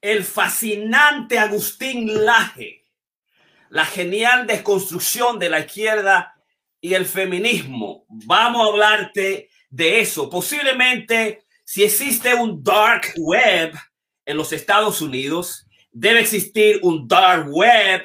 el fascinante Agustín Laje, la genial desconstrucción de la izquierda y el feminismo. Vamos a hablarte de eso. Posiblemente, si existe un dark web en los Estados Unidos, debe existir un dark web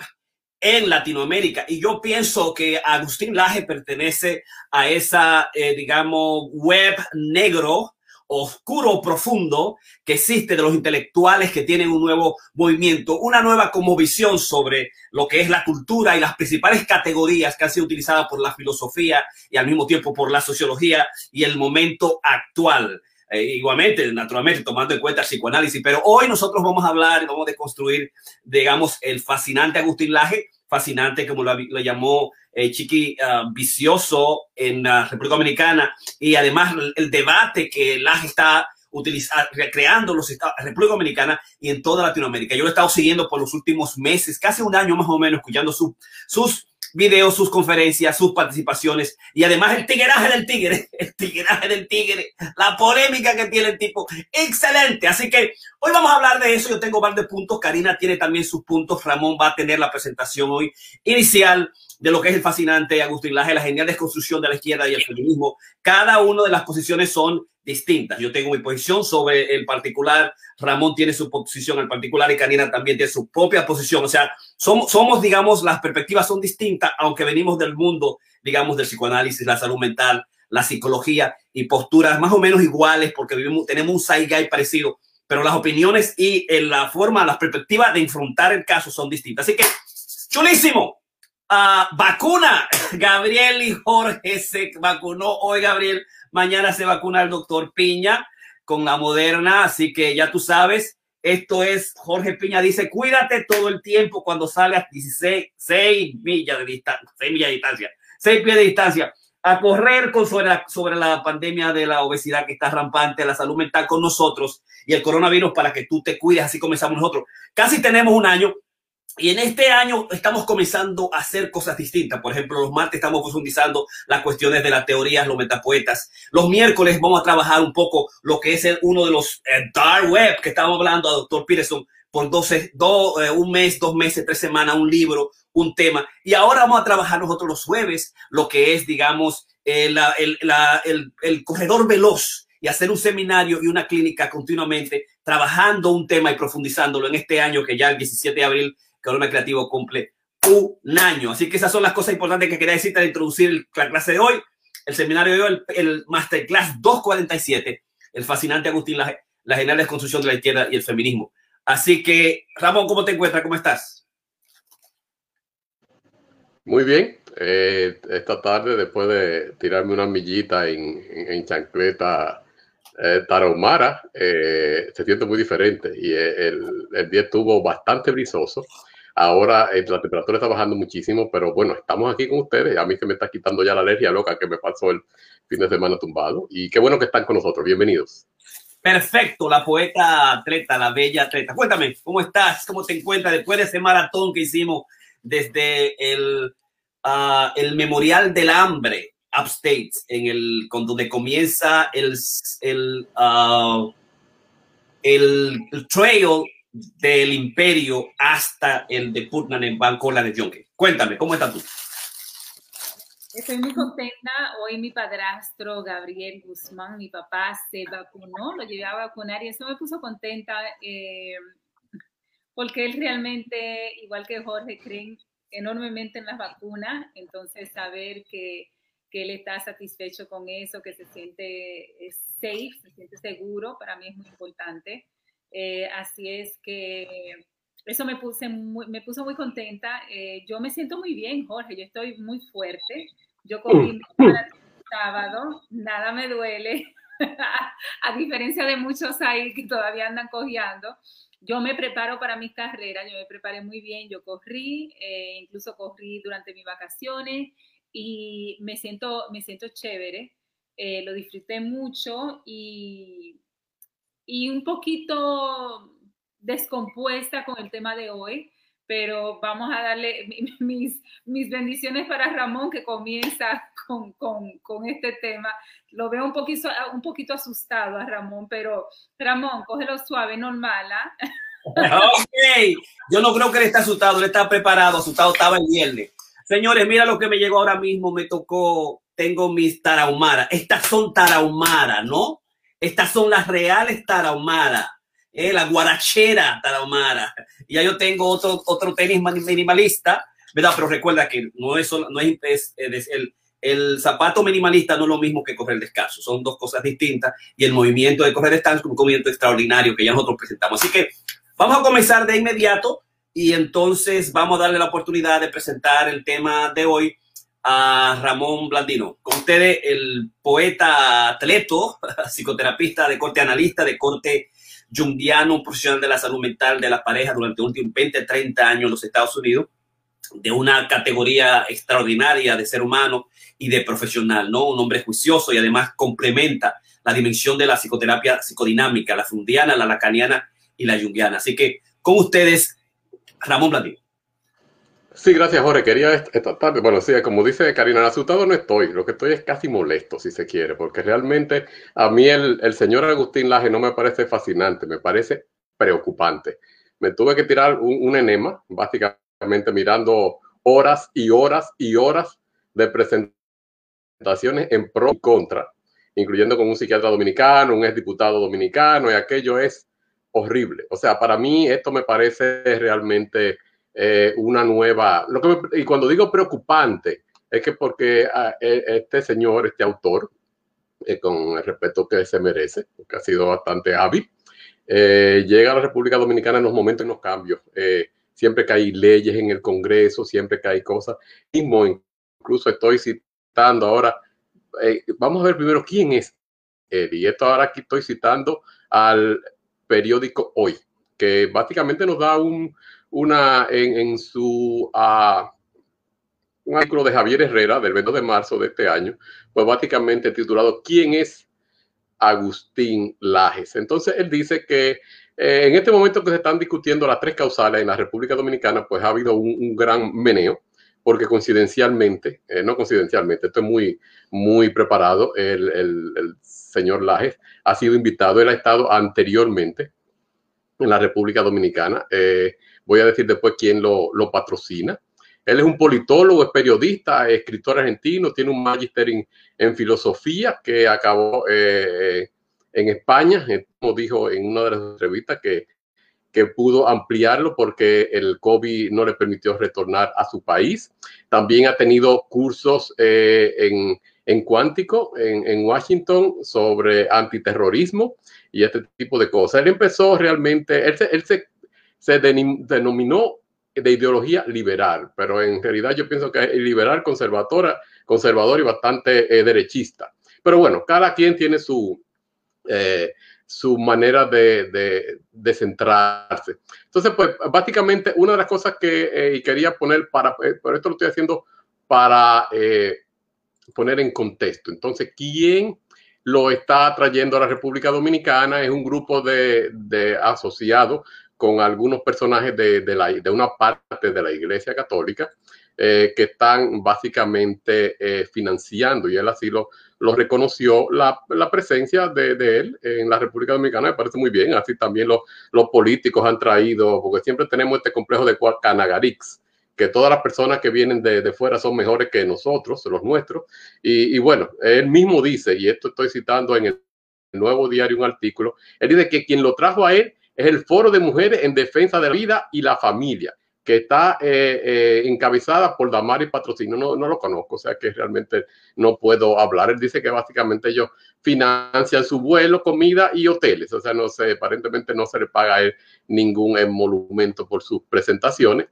en Latinoamérica. Y yo pienso que Agustín Laje pertenece a esa, eh, digamos, web negro, oscuro, profundo que existe de los intelectuales que tienen un nuevo movimiento, una nueva como visión sobre lo que es la cultura y las principales categorías que han sido utilizadas por la filosofía y al mismo tiempo por la sociología y el momento actual. Eh, igualmente, naturalmente, tomando en cuenta el psicoanálisis. Pero hoy nosotros vamos a hablar vamos a construir, digamos, el fascinante Agustín Laje, fascinante como lo, llamó eh, Chiqui ah, Vicioso en la República Dominicana, y además el, debate que Laje está utilizando, creando los Estados, República Dominicana y en toda Latinoamérica. Yo lo he estado siguiendo por los últimos meses, casi un año más o menos, escuchando sus videos, sus conferencias, sus participaciones y además el tigueraje del tigre, el tigueraje del tigre, la polémica que tiene el tipo. Excelente. Así que hoy vamos a hablar de eso. Yo tengo varios puntos. Karina tiene también sus puntos. Ramón va a tener la presentación hoy inicial de lo que es el fascinante Agustín Laje, la genial desconstrucción de la izquierda y el feminismo. Cada una de las posiciones son distintas. Yo tengo mi posición sobre el particular, Ramón tiene su posición en particular y Karina también tiene su propia posición. O sea, somos, digamos, las perspectivas son distintas, aunque venimos del mundo, digamos, del psicoanálisis, la salud mental, la psicología y posturas más o menos iguales porque vivimos, tenemos un side parecido, pero las opiniones y en la forma, las perspectivas de enfrentar el caso son distintas. Así que, chulísimo. Ah, vacuna. Gabriel y Jorge se vacunó hoy, Gabriel Mañana se vacuna el doctor Piña con la moderna, así que ya tú sabes, esto es, Jorge Piña dice, cuídate todo el tiempo cuando salgas 16, 6 millas de distancia, 6 millas de distancia, 6 pies de distancia, a correr con sobre, sobre la pandemia de la obesidad que está rampante, la salud mental con nosotros y el coronavirus para que tú te cuides, así comenzamos nosotros. Casi tenemos un año y en este año estamos comenzando a hacer cosas distintas. Por ejemplo, los martes estamos profundizando las cuestiones de las teorías, los metapoetas. Los miércoles vamos a trabajar un poco lo que es uno de los eh, dark web que estábamos hablando a doctor Peterson por 12, do, eh, un mes, dos meses, tres semanas, un libro, un tema. Y ahora vamos a trabajar nosotros los jueves lo que es, digamos, el, el, el corredor veloz y hacer un seminario y una clínica continuamente trabajando un tema y profundizándolo en este año que ya el 17 de abril Corona Creativo cumple un año. Así que esas son las cosas importantes que quería decirte al introducir la clase de hoy, el seminario de hoy, el, Masterclass 247, el fascinante Agustín, la, la genial desconstrucción de la izquierda y el feminismo. Así que, Ramón, ¿cómo te encuentras? ¿Cómo estás? Muy bien. Eh, esta tarde, después de tirarme una millita en, en, chancleta eh, tarahumara, eh, se siente muy diferente y el, el día estuvo bastante brisoso. Ahora eh, la temperatura está bajando muchísimo, pero bueno, estamos aquí con ustedes. A mí que me está quitando ya la alergia loca que me pasó el fin de semana tumbado. Y qué bueno que están con nosotros. Bienvenidos. Perfecto, la poeta atleta, la bella atleta. Cuéntame, ¿cómo estás? ¿Cómo te encuentras después de ese maratón que hicimos desde el, uh, el Memorial del Hambre, Upstate, en el, donde comienza el, el, uh, el, el trail del imperio hasta el de Putnam en Bancola de Yonke. Cuéntame, ¿cómo estás tú? Estoy muy contenta. Hoy mi padrastro Gabriel Guzmán, mi papá, se vacunó, lo llevé a vacunar y eso me puso contenta eh, porque él realmente, igual que Jorge, creen enormemente en las vacunas. Entonces, saber que, que él está satisfecho con eso, que se siente safe, se siente seguro, para mí es muy importante. Eh, así es que eso me, puse me puso muy contenta. Eh, yo me siento muy bien, Jorge, yo estoy muy fuerte. Yo corrí el sábado, nada me duele, a diferencia de muchos ahí que todavía andan cojeando. Yo me preparo para mis carreras, yo me preparé muy bien, yo corrí, eh, incluso corrí durante mis vacaciones y me siento, me siento chévere, lo disfruté mucho y y un poquito descompuesta con el tema de hoy, pero vamos a darle mis, mis bendiciones para Ramón que comienza con, con, con, este tema. Lo veo un poquito, un poquito asustado a Ramón, pero Ramón, cógelo suave, normal, ¿ah? ok, yo no creo que él está asustado, él está preparado, asustado estaba el viernes. Señores, mira lo que me llegó ahora mismo, me tocó, tengo mis tarahumaras. Estas son tarahumaras, ¿no? Estas son las reales tarahumaras, eh, la guarachera tarahumara. Y ya yo tengo otro, otro tenis minimalista, ¿verdad? Pero recuerda que no es, no es, el, el zapato minimalista no es lo mismo que correr descalzo, son dos cosas distintas y el movimiento de correr descalzo es un movimiento extraordinario que ya nosotros presentamos. Así que vamos a comenzar de inmediato y entonces vamos a darle la oportunidad de presentar el tema de hoy a Ramón Blandino. Con ustedes el poeta atleto, psicoterapista de corte analista, de corte junguiano, un profesional de la salud mental de la pareja durante últimos 20, 30 años en los Estados Unidos, de una categoría extraordinaria de ser humano y de profesional, ¿no? Un hombre juicioso y además complementa la dimensión de la psicoterapia psicodinámica, la fundiana, la lacaniana y la junguiana. Así que con ustedes, Ramón Blandino. Sí, gracias, Jorge. Quería esta tarde, bueno, sí, como dice Karina, asustado no estoy, lo que estoy es casi molesto, si se quiere, porque realmente a mí el, señor Agustín Laje no me parece fascinante, me parece preocupante. Me tuve que tirar un, un enema, básicamente mirando horas y horas y horas de presentación en pro y contra, incluyendo con un psiquiatra dominicano, un exdiputado dominicano, y aquello es horrible. O sea, para mí esto me parece realmente eh, una nueva... Lo que y cuando digo preocupante, es que porque ah, e, este señor, este autor, eh, con el respeto que se merece, porque ha sido bastante hábil, eh, llega a la República Dominicana en los momentos y los cambios. siempre que hay leyes en el Congreso, siempre que hay cosas. Mismo, incluso estoy ahora, eh, vamos a ver primero quién es él. Y esto ahora aquí estoy citando al periódico Hoy, que básicamente nos da un, una en, su uh, un artículo de Javier Herrera del 20 de marzo de este año, pues básicamente titulado ¿Quién es Agustín Lajes? Entonces él dice que eh, en este momento que se están discutiendo las tres causales en la República Dominicana, pues ha habido un, gran meneo porque coincidencialmente, eh, no coincidencialmente, estoy muy, muy preparado, el, el, señor Lajes ha sido invitado, él ha estado anteriormente en la República Dominicana. Eh, voy a decir después quién lo, lo, patrocina. Él es un politólogo, es periodista, es escritor argentino, tiene un magíster en, en, filosofía que acabó eh, en España, como dijo en una de las entrevistas, que que pudo ampliarlo porque el COVID no le permitió retornar a su país. También ha tenido cursos eh, en, en, cuántico en, en, Washington sobre antiterrorismo y este tipo de cosas. Él empezó realmente, él se, él se, se denominó de ideología liberal, pero en realidad yo pienso que es liberal, conservadora, conservador y bastante eh, derechista. Pero bueno, cada quien tiene su, eh, su manera de, de, centrarse. Entonces, pues básicamente una de las cosas que eh, quería poner para, por esto lo estoy haciendo para poner en contexto. Entonces, ¿quién lo está trayendo a la República Dominicana? Es un grupo de, de asociados con algunos personajes de, de, una parte de la Iglesia Católica que están básicamente financiando, y él así lo, lo reconoció la, la presencia de, de, él en la República Dominicana, me parece muy bien, así también los, los políticos han traído, porque siempre tenemos este complejo de Canagarix, que todas las personas que vienen de, de, fuera son mejores que nosotros, los nuestros, y, y, bueno, él mismo dice, y esto estoy citando en el nuevo diario un artículo, él dice que quien lo trajo a él es el Foro de Mujeres en Defensa de la Vida y la Familia que está eh, eh, encabezada por Damaris Patrocinio. No, no lo conozco, o sea que realmente no puedo hablar. Él dice que básicamente ellos financian su vuelo, comida y hoteles. O sea, no sé, aparentemente no se le paga a él ningún emolumento por sus presentaciones.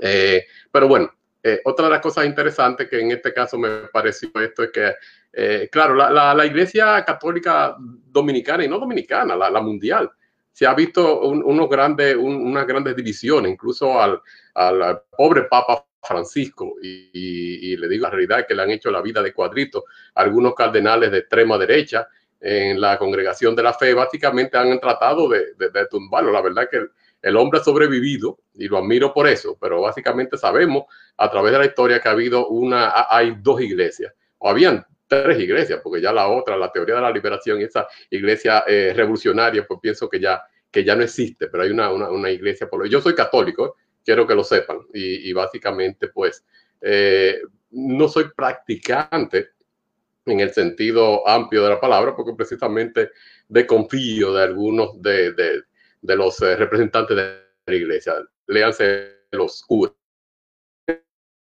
Eh, pero bueno, eh, otra de las cosas interesantes que en este caso me pareció esto es que, eh, claro, la, la, la, Iglesia Católica Dominicana y no dominicana, la, la mundial, se ha visto un, unos grandes, un, unas grandes divisiones, incluso al, al, pobre Papa Francisco, y, le digo la realidad que le han hecho la vida de cuadrito. Algunos cardenales de extrema derecha en la congregación de la fe básicamente han tratado de, de, de tumbarlo. La verdad que el, el, hombre ha sobrevivido y lo admiro por eso, pero básicamente sabemos a través de la historia que ha habido una, hay dos iglesias, o habían tres iglesias, porque ya la otra, la teoría de la liberación y esa iglesia eh, revolucionaria, pues pienso que ya que ya no existe, pero hay una, una, iglesia. Por... Yo soy católico, quiero que lo sepan, y, básicamente pues no soy practicante en el sentido amplio de la palabra, porque precisamente desconfío de algunos de, de, los representantes de la iglesia. Léanse los curas.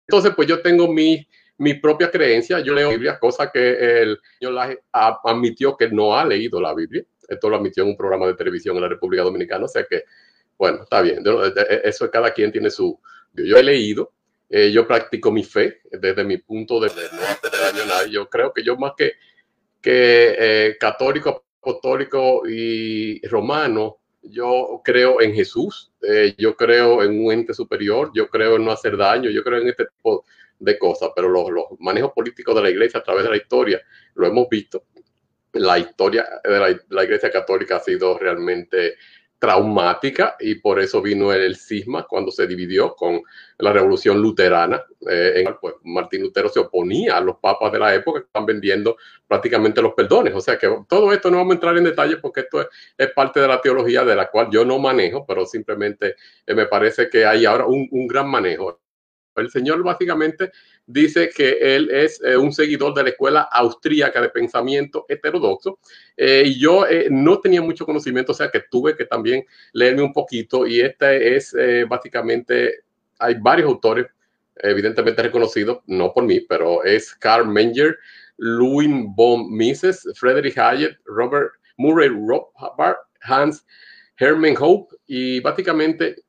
Entonces, pues yo tengo mi, mi propia creencia, yo leo Biblia, cosa que el señor admitió que no ha leído la Biblia. Esto lo admitió en un programa de televisión en la República Dominicana, o sea que, bueno, está bien, eso cada quien tiene su... Yo he leído, eh, yo practico mi fe desde mi punto de no hacer daño a nadie. Yo creo que yo más que, eh, católico, apostólico y romano, yo creo en Jesús, eh, yo creo en un ente superior, yo creo en no hacer daño, yo creo en este tipo de cosas, pero los, los manejos políticos de la iglesia a través de la historia lo hemos visto. La historia de la, iglesia católica ha sido realmente traumática y por eso vino el, cisma cuando se dividió con la revolución luterana. Eh, en, pues, Martín Lutero se oponía a los papas de la época que están vendiendo prácticamente los perdones. O sea que todo esto no vamos a entrar en detalle porque esto es, parte de la teología de la cual yo no manejo, pero simplemente eh, me parece que hay ahora un, un gran manejo. El señor básicamente dice que él es eh, un seguidor de la escuela austríaca de pensamiento heterodoxo. Eh, y yo eh, no tenía mucho conocimiento, o sea que tuve que también leerme un poquito. Y este es básicamente, hay varios autores, evidentemente reconocidos, no por mí, pero es Karl Menger, Louis von Mises, Frederick Hayek, Robert Murray Rothbard, Hans Hermann Hope. Y básicamente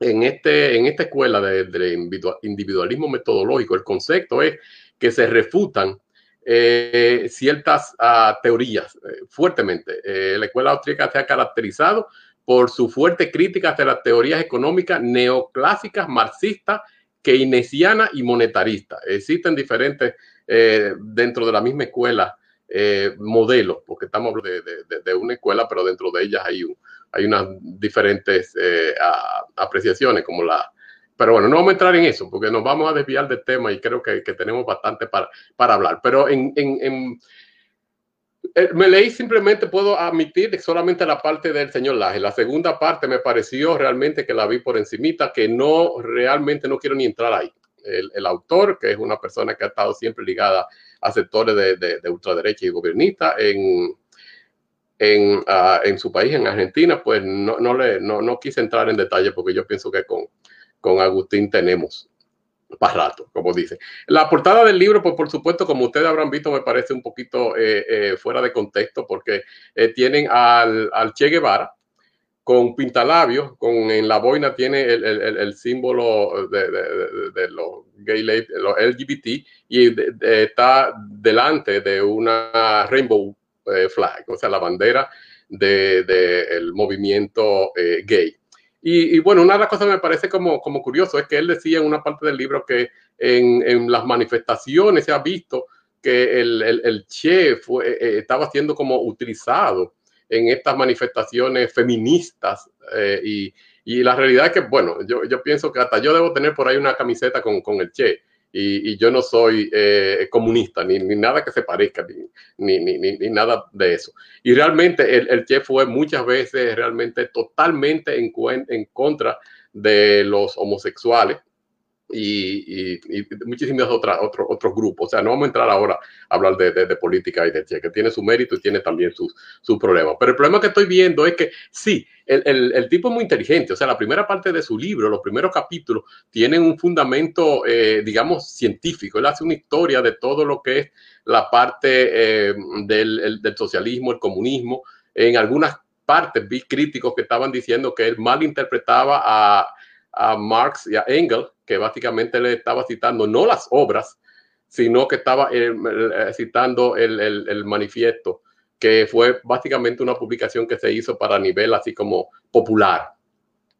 en, este, en esta escuela de, individualismo metodológico, el concepto es que se refutan eh, ciertas ah, teorías eh, fuertemente. Eh, la escuela austríaca se ha caracterizado por su fuerte crítica hacia las teorías económicas neoclásicas, marxistas, keynesianas y monetaristas. Existen diferentes dentro de la misma escuela modelos, porque estamos de, de, una escuela, pero dentro de ellas hay un, hay unas diferentes eh, apreciaciones como la... Pero bueno, no vamos a entrar en eso porque nos vamos a desviar del tema y creo que, que tenemos bastante para, para hablar. Pero en, en, en eh, me leí simplemente, puedo admitir solamente la parte del señor Laje. La segunda parte me pareció realmente que la vi por encimita, que no, realmente no quiero ni entrar ahí. El, el autor, que es una persona que ha estado siempre ligada a sectores de, de, de ultraderecha y gobernista, en, en, ah, en, su país, en Argentina, pues no, no, le, no, no quise entrar en detalle porque yo pienso que con, con Agustín tenemos para rato, como dice. La portada del libro, pues por supuesto, como ustedes habrán visto, me parece un poquito eh, eh, fuera de contexto porque eh, tienen al, al, Che Guevara con pintalabios, con en la boina tiene el, el, el símbolo de, de, de, los gay, los LGBT y está delante de una rainbow flag, o sea, la bandera del de, movimiento eh, gay. Y, bueno, una de las cosas que me parece como, curioso es que él decía en una parte del libro que en, las manifestaciones se ha visto que el, Che fue, eh, estaba siendo como utilizado en estas manifestaciones feministas y, la realidad es que, bueno, yo, yo, pienso que hasta yo debo tener por ahí una camiseta con, con el Che y, yo no soy eh, comunista, ni, ni, nada que se parezca, ni, ni, ni, nada de eso. Y realmente el, el Che fue muchas veces realmente totalmente en, en contra de los homosexuales y, y, muchísimas otras otros otros grupos. O sea, no vamos a entrar ahora a hablar de, de, política y de que tiene su mérito y tiene también sus su problemas. Pero el problema que estoy viendo es que sí, el, el, el, tipo es muy inteligente. O sea, la primera parte de su libro, los primeros capítulos, tienen un fundamento, eh, digamos, científico. Él hace una historia de todo lo que es la parte eh, del, del socialismo, el comunismo. En algunas partes vi críticos que estaban diciendo que él mal interpretaba a a Marx y a Engels, que básicamente le estaba citando no las obras, sino que estaba eh, eh, citando el, el, el, manifiesto, que fue básicamente una publicación que se hizo para nivel así como popular.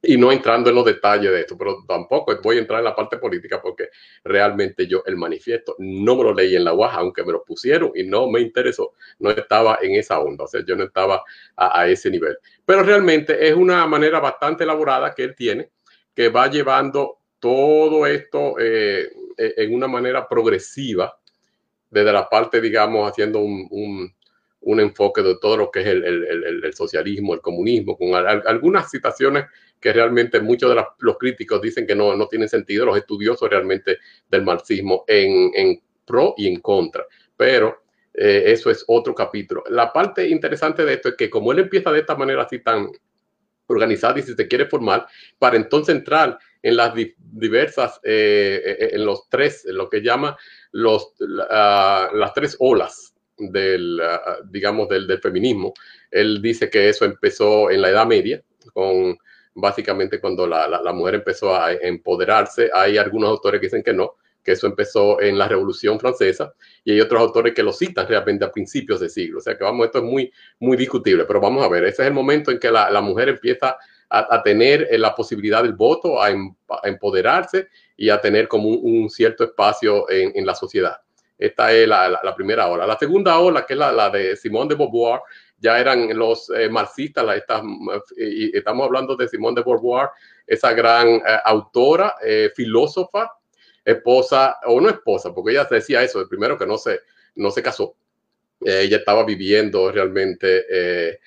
Y no entrando en los detalles de esto, pero tampoco voy a entrar en la parte política porque realmente yo el manifiesto no me lo leí en la guaja, aunque me lo pusieron y no me interesó, no estaba en esa onda, o sea, yo no estaba a ese nivel. Pero realmente es una manera bastante elaborada que él tiene que va llevando todo esto eh, eh, en una manera progresiva, desde la parte, digamos, haciendo un, un enfoque de todo lo que es el, socialismo, el comunismo, con algunas citaciones que realmente muchos de los críticos dicen que no, no tienen sentido, los estudiosos realmente del marxismo en, pro y en contra. Pero eh, eso es otro capítulo. La parte interesante de esto es que como él empieza de esta manera así tan organizada y si se quiere formar, para entonces entrar en las diversas, eh, eh, en los tres, en lo que llama los, las tres olas del, digamos, del, del, feminismo. Él dice que eso empezó en la Edad Media, con básicamente cuando la, la, mujer empezó a empoderarse. Hay algunos autores que dicen que no, que eso empezó en la Revolución Francesa, y hay otros autores que lo citan realmente a principios de siglo. O sea que vamos, esto es muy, muy discutible, pero vamos a ver, ese es el momento en que la, la mujer empieza a, tener eh, la posibilidad del voto, a, em, empoderarse y a tener como un, cierto espacio en, en, la sociedad. Esta es la, la, primera ola. La segunda ola, que es la, de Simone de Beauvoir, ya eran los eh, marxistas, la, estas, y estamos hablando de Simone de Beauvoir, esa gran eh, autora, filósofa, esposa, o no esposa, porque ella decía eso, el primero que no se, no se casó. ella estaba viviendo realmente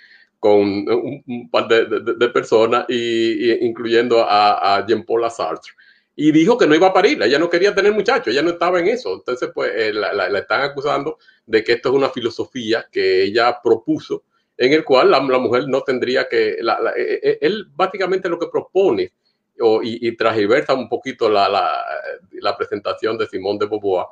con un, par de, personas, y, incluyendo a, Jean-Paul Sartre. Y dijo que no iba a parir, ella no quería tener muchachos, ella no estaba en eso. Entonces, pues, eh, la, están acusando de que esto es una filosofía que ella propuso, en el cual la, mujer no tendría que, eh, eh, él básicamente lo que propone, y, y un poquito la, la, presentación de Simón de Beauvoir,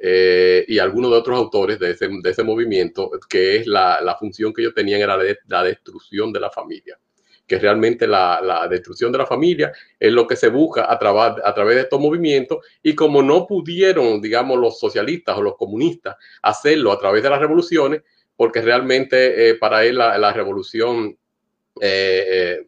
eh, y algunos de otros autores de ese, de ese movimiento, que es la, la, función que ellos tenían era la destrucción de la familia, que realmente la, la, destrucción de la familia es lo que se busca a, a través de estos movimientos y como no pudieron, digamos, los socialistas o los comunistas hacerlo a través de las revoluciones, porque realmente eh, para él la, revolución eh,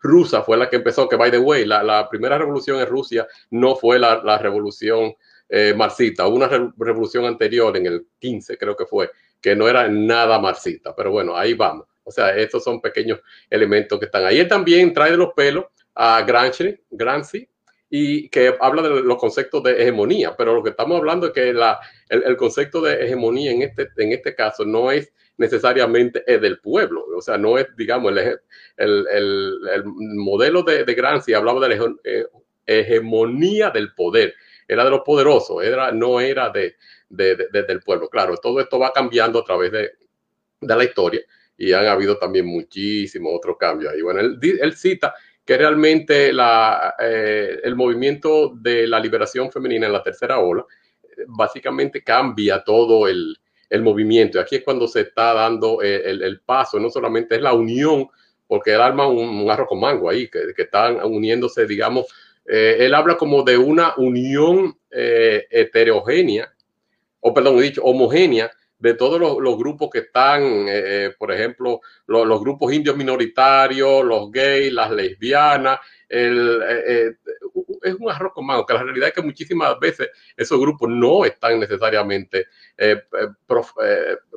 rusa fue la que empezó, que by the way, la, primera revolución en Rusia no fue la, revolución eh, marxista. Hubo una revolución anterior, en el 15 creo que fue, que no era nada marxista, pero bueno, ahí vamos. O sea, estos son pequeños elementos que están ahí. Él también trae de los pelos a Gramsci, Gramsci y que habla de los conceptos de hegemonía, pero lo que estamos hablando es que la, el, concepto de hegemonía en este, en este caso no es necesariamente es del pueblo, o sea, no es, digamos, el, el, el modelo de, de Gramsci hablaba de la eh, hegemonía del poder, era de los poderosos, era, no era de, del pueblo. Claro, todo esto va cambiando a través de, la historia y han habido también muchísimos otros cambios ahí. Bueno, él, cita que realmente la, eh, el movimiento de la liberación femenina en la tercera ola básicamente cambia todo el, el movimiento. Y aquí es cuando se está dando el, el, paso, no solamente es la unión, porque él arma un, un arroz con mango ahí, que, que están uniéndose, digamos, eh, él habla como de una unión eh, heterogénea, o perdón, he dicho homogénea, de todos los, grupos que están, eh, por ejemplo, los, grupos indios minoritarios, los gays, las lesbianas, es un arroz con mango, que la realidad es que muchísimas veces esos grupos no están necesariamente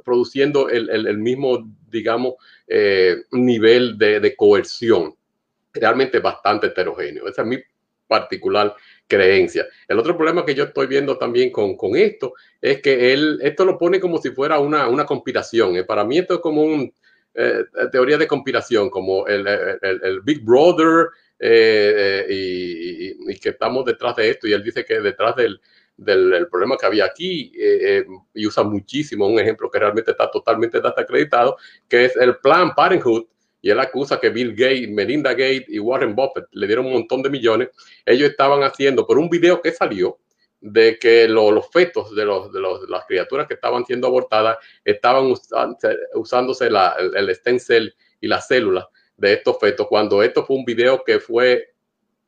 produciendo el, mismo, digamos, nivel de, de coerción realmente bastante heterogéneo. Esa es mi particular creencia. El otro problema que yo estoy viendo también con, con esto es que él, esto lo pone como si fuera una, una conspiración. ¿eh? Para mí esto es como una eh, teoría de conspiración, como el, el, el Big Brother eh, y, y, que estamos detrás de esto. Y él dice que detrás del, del problema que había aquí y usa muchísimo un ejemplo que realmente está totalmente desacreditado, que es el Plan Parenthood, y él acusa que Bill Gates, Melinda Gates y Warren Buffett le dieron un montón de millones. Ellos estaban haciendo por un video que salió de que los fetos de, los, de, las criaturas que estaban siendo abortadas estaban usándose la, el, el stem y las células de estos fetos, cuando esto fue un video que fue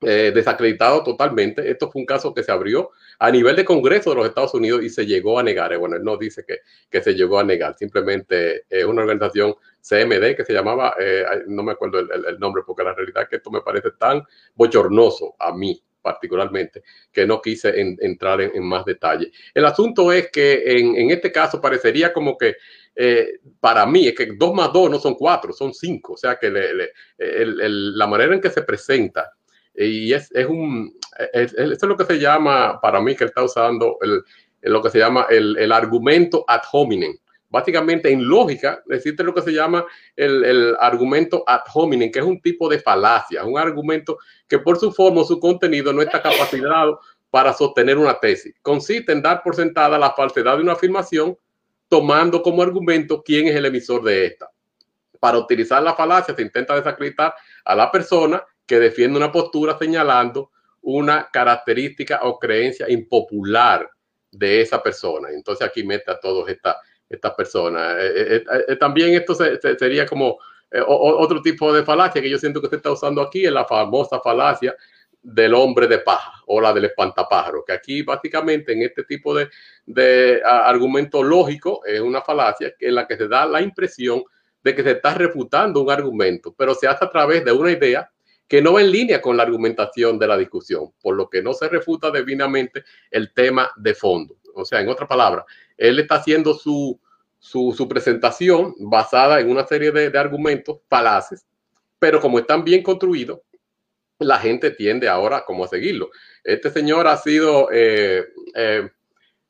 eh, desacreditado totalmente. Esto fue un caso que se abrió a nivel de Congreso de los Estados Unidos y se llegó a negar. Eh, bueno, él no dice que, que se llegó a negar, simplemente es una organización CMD que se llamaba, eh, no me acuerdo el, nombre, porque la realidad es que esto me parece tan bochornoso a mí particularmente, que no quise entrar en, más detalle. El asunto es que en este caso parecería como que para mí es que dos más dos no son cuatro, son cinco. O sea que la manera en que se presenta y es, es un, es, eso es lo que se llama, para mí que él está usando el, lo que se llama el, el argumento ad hominem. básicamente en lógica, existe lo que se llama el, argumento ad hominem, que es un tipo de falacia, un argumento que por su forma o su contenido no está capacitado para sostener una tesis. Consiste en dar por sentada la falsedad de una afirmación, tomando como argumento quién es el emisor de esta. Para utilizar la falacia se intenta desacreditar a la persona que defiende una postura señalando una característica o creencia impopular de esa persona. Entonces aquí mete a todos estas esta personas. Eh, eh, eh, también esto sería como otro tipo de falacia que yo siento que se está usando aquí, es la famosa falacia del hombre de paja o la del espantapájaro, que aquí básicamente en este tipo de, de argumento lógico es una falacia en la que se da la impresión de que se está refutando un argumento, pero se hace a través de una idea que no va en línea con la argumentación de la discusión, por lo que no se refuta debidamente el tema de fondo. O sea, en otra palabra, él está haciendo su, su, presentación basada en una serie de, argumentos falaces, pero como están bien construidos, la gente tiende ahora como a seguirlo. Este señor ha sido eh, eh,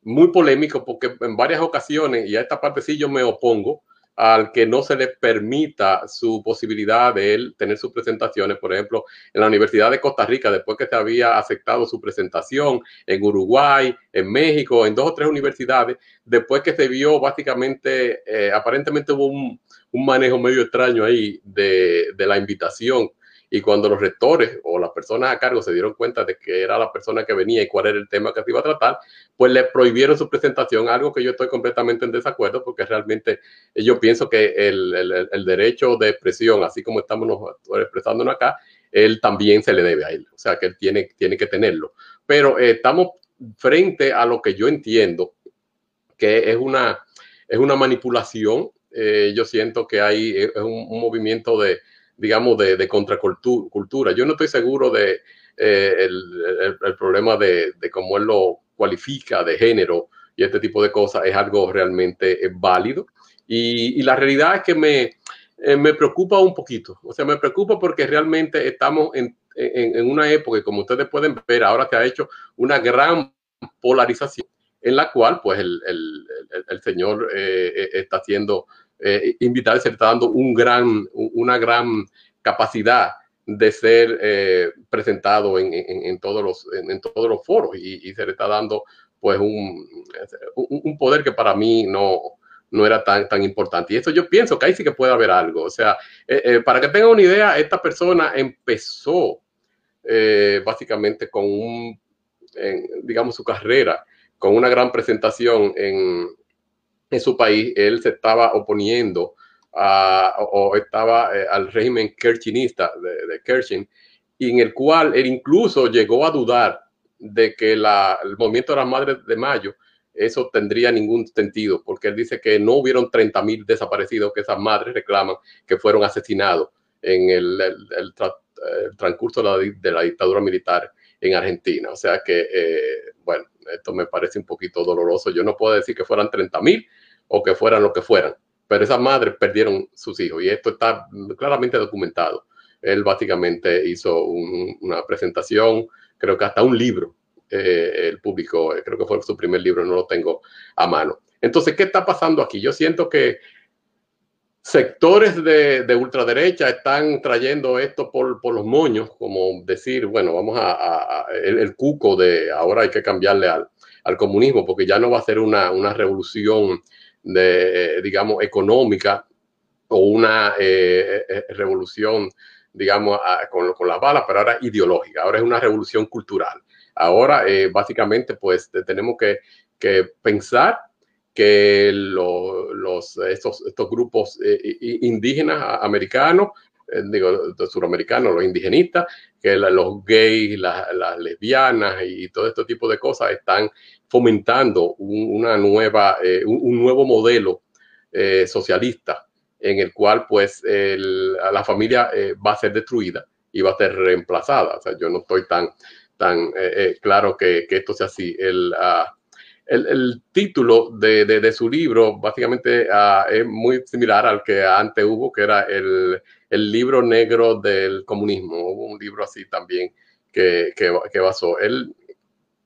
muy polémico porque en varias ocasiones, y a esta parte sí yo me opongo, al que no se le permita su posibilidad de él tener sus presentaciones, por ejemplo, en la Universidad de Costa Rica, después que se había aceptado su presentación, en Uruguay, en México, en dos o tres universidades, después que se vio básicamente, eh, aparentemente hubo un, manejo medio extraño ahí de, de la invitación y cuando los rectores o las personas a cargo se dieron cuenta de que era la persona que venía y cuál era el tema que se iba a tratar, pues le prohibieron su presentación, algo que yo estoy completamente en desacuerdo porque realmente yo pienso que el, el, derecho de expresión, así como estamos expresándonos acá, él también se le debe a él, o sea que él tiene, tiene que tenerlo. Pero eh, estamos frente a lo que yo entiendo que es una, es una manipulación. Eh, yo siento que hay un movimiento de, digamos, de, de contracultura. Yo no estoy seguro de eh, el, el, problema de, de, cómo él lo cualifica de género y este tipo de cosas es algo realmente eh, válido. Y, y, la realidad es que me, eh, me preocupa un poquito. O sea, me preocupa porque realmente estamos en, en, en una época, y como ustedes pueden ver, ahora se ha hecho una gran polarización en la cual pues el, el, el señor eh, está haciendo eh, invitar, se le está dando una gran capacidad de ser eh, presentado en, todos los, foros y, se le está dando pues un, poder que para mí no, era tan, tan importante. Y eso yo pienso que ahí sí que puede haber algo. O sea, eh, para que tengan una idea, esta persona empezó básicamente con digamos, su carrera, con una gran presentación en, en su país, él se estaba oponiendo a, o, estaba eh, al régimen kirchinista de, de Kirchin, y en el cual él incluso llegó a dudar de que la, el movimiento de las Madres de Mayo, eso tendría ningún sentido, porque él dice que no hubieron 30 mil desaparecidos que esas madres reclaman que fueron asesinados en el, el, transcurso de la, de la, dictadura militar en Argentina. O sea que, eh, bueno, esto me parece un poquito doloroso. Yo no puedo decir que fueran 30 mil o que fueran lo que fueran, pero esas madres perdieron sus hijos y esto está claramente documentado. Él básicamente hizo una presentación, creo que hasta un libro, eh, el público, eh, creo que fue su primer libro, no lo tengo a mano. Entonces, ¿qué está pasando aquí? Yo siento que sectores de, de ultraderecha están trayendo esto por, por, los moños, como decir, bueno, vamos a, el, cuco de ahora hay que cambiarle al, al, comunismo, porque ya no va a ser una, una revolución, de, digamos, económica o una eh, eh, revolución, digamos, con, con las balas, pero ahora ideológica, ahora es una revolución cultural. Ahora, eh, básicamente, pues tenemos que, que pensar que los, estos, estos grupos eh, indígenas americanos, eh, digo, suramericanos, los indigenistas, que los gays, las lesbianas y todo este tipo de cosas están fomentando una nueva, eh, un, nuevo modelo socialista en el cual pues la familia va a ser destruida y va a ser reemplazada. O sea, yo no estoy tan, tan claro que, que, esto sea así. Uh, el, título de, su libro básicamente ah, es muy similar al que antes hubo, que era el, libro negro del comunismo. Hubo un libro así también que, que, basó. Él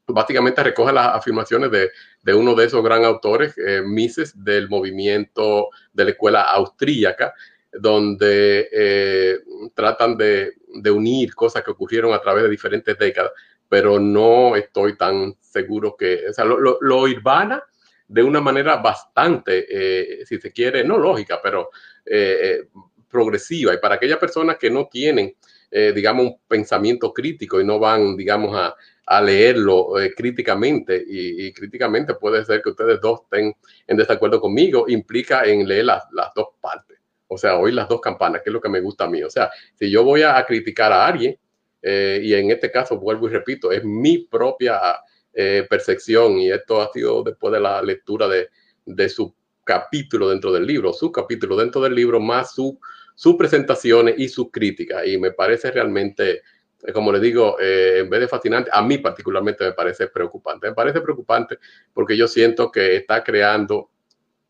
básicamente recoge las afirmaciones de, de uno de esos gran autores, eh, Mises, del movimiento de la escuela austríaca, donde eh, tratan de, de, unir cosas que ocurrieron a través de diferentes décadas, pero no estoy tan seguro que, o sea, lo, lo, lo urbana de una manera bastante, eh, si se quiere, no lógica, pero eh, progresiva. Y para aquellas personas que no tienen, eh, digamos, un pensamiento crítico y no van, digamos, a, a leerlo críticamente, y, críticamente puede ser que ustedes dos estén en desacuerdo conmigo, implica en leer las, las dos partes. O sea, oír las dos campanas, que es lo que me gusta a mí. O sea, si yo voy a criticar a alguien, y en este caso vuelvo y repito, es mi propia eh, percepción y esto ha sido después de la lectura de, de, su capítulo dentro del libro, su capítulo dentro del libro, más sus su presentaciones y sus críticas. Y me parece realmente, eh, como le digo, eh, en vez de fascinante, a mí particularmente me parece preocupante. Me parece preocupante porque yo siento que está creando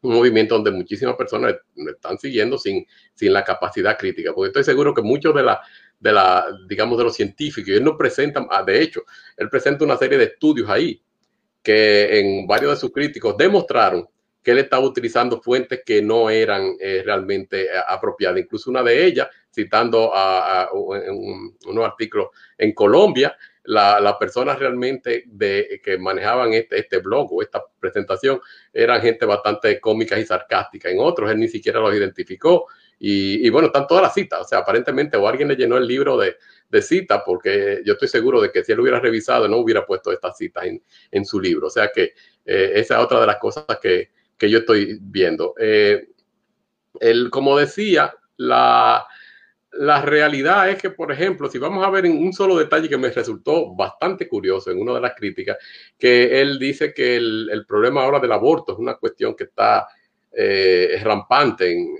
un movimiento donde muchísimas personas me están siguiendo sin, sin la capacidad crítica, porque estoy seguro que muchos de la, de la, digamos, de los científicos. Y él no presenta, ah, de hecho, él presenta una serie de estudios ahí que en varios de sus críticos demostraron que él estaba utilizando fuentes que no eran eh, realmente eh, apropiadas. Incluso una de ellas, citando a, a, un, unos artículos en Colombia, la, la personas realmente de, que manejaban este, este blog o esta presentación eran gente bastante cómica y sarcástica. En otros, él ni siquiera los identificó y, bueno, están todas las citas. O sea, aparentemente o alguien le llenó el libro de, de citas, porque yo estoy seguro de que si él hubiera revisado, no hubiera puesto estas citas en, en su libro. O sea que eh, esa es otra de las cosas que, que yo estoy viendo. Eh, como decía, la, la realidad es que, por ejemplo, si vamos a ver en un solo detalle que me resultó bastante curioso en una de las críticas, que él dice que el, el problema ahora del aborto es una cuestión que está eh, es rampante en,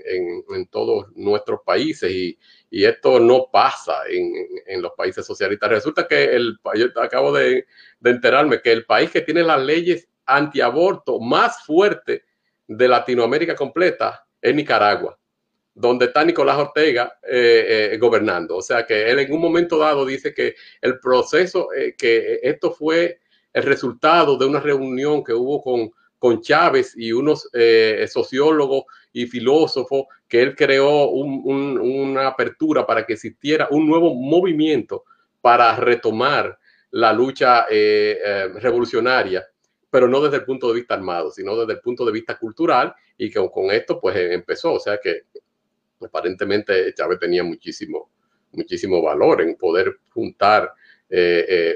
en, todos nuestros países y, y esto no pasa en, en, los países socialistas. Resulta que el, yo acabo de, de, enterarme que el país que tiene las leyes antiaborto más fuertes de Latinoamérica completa es Nicaragua, donde está Nicolás Ortega eh, eh, gobernando. O sea que él en un momento dado dice que el proceso, eh, que esto fue el resultado de una reunión que hubo con con Chávez y unos eh, sociólogos y filósofos que él creó un, un, una apertura para que existiera un nuevo movimiento para retomar la lucha eh, eh, revolucionaria, pero no desde el punto de vista armado, sino desde el punto de vista cultural y que con esto pues empezó, o sea que aparentemente Chávez tenía muchísimo, muchísimo valor en poder juntar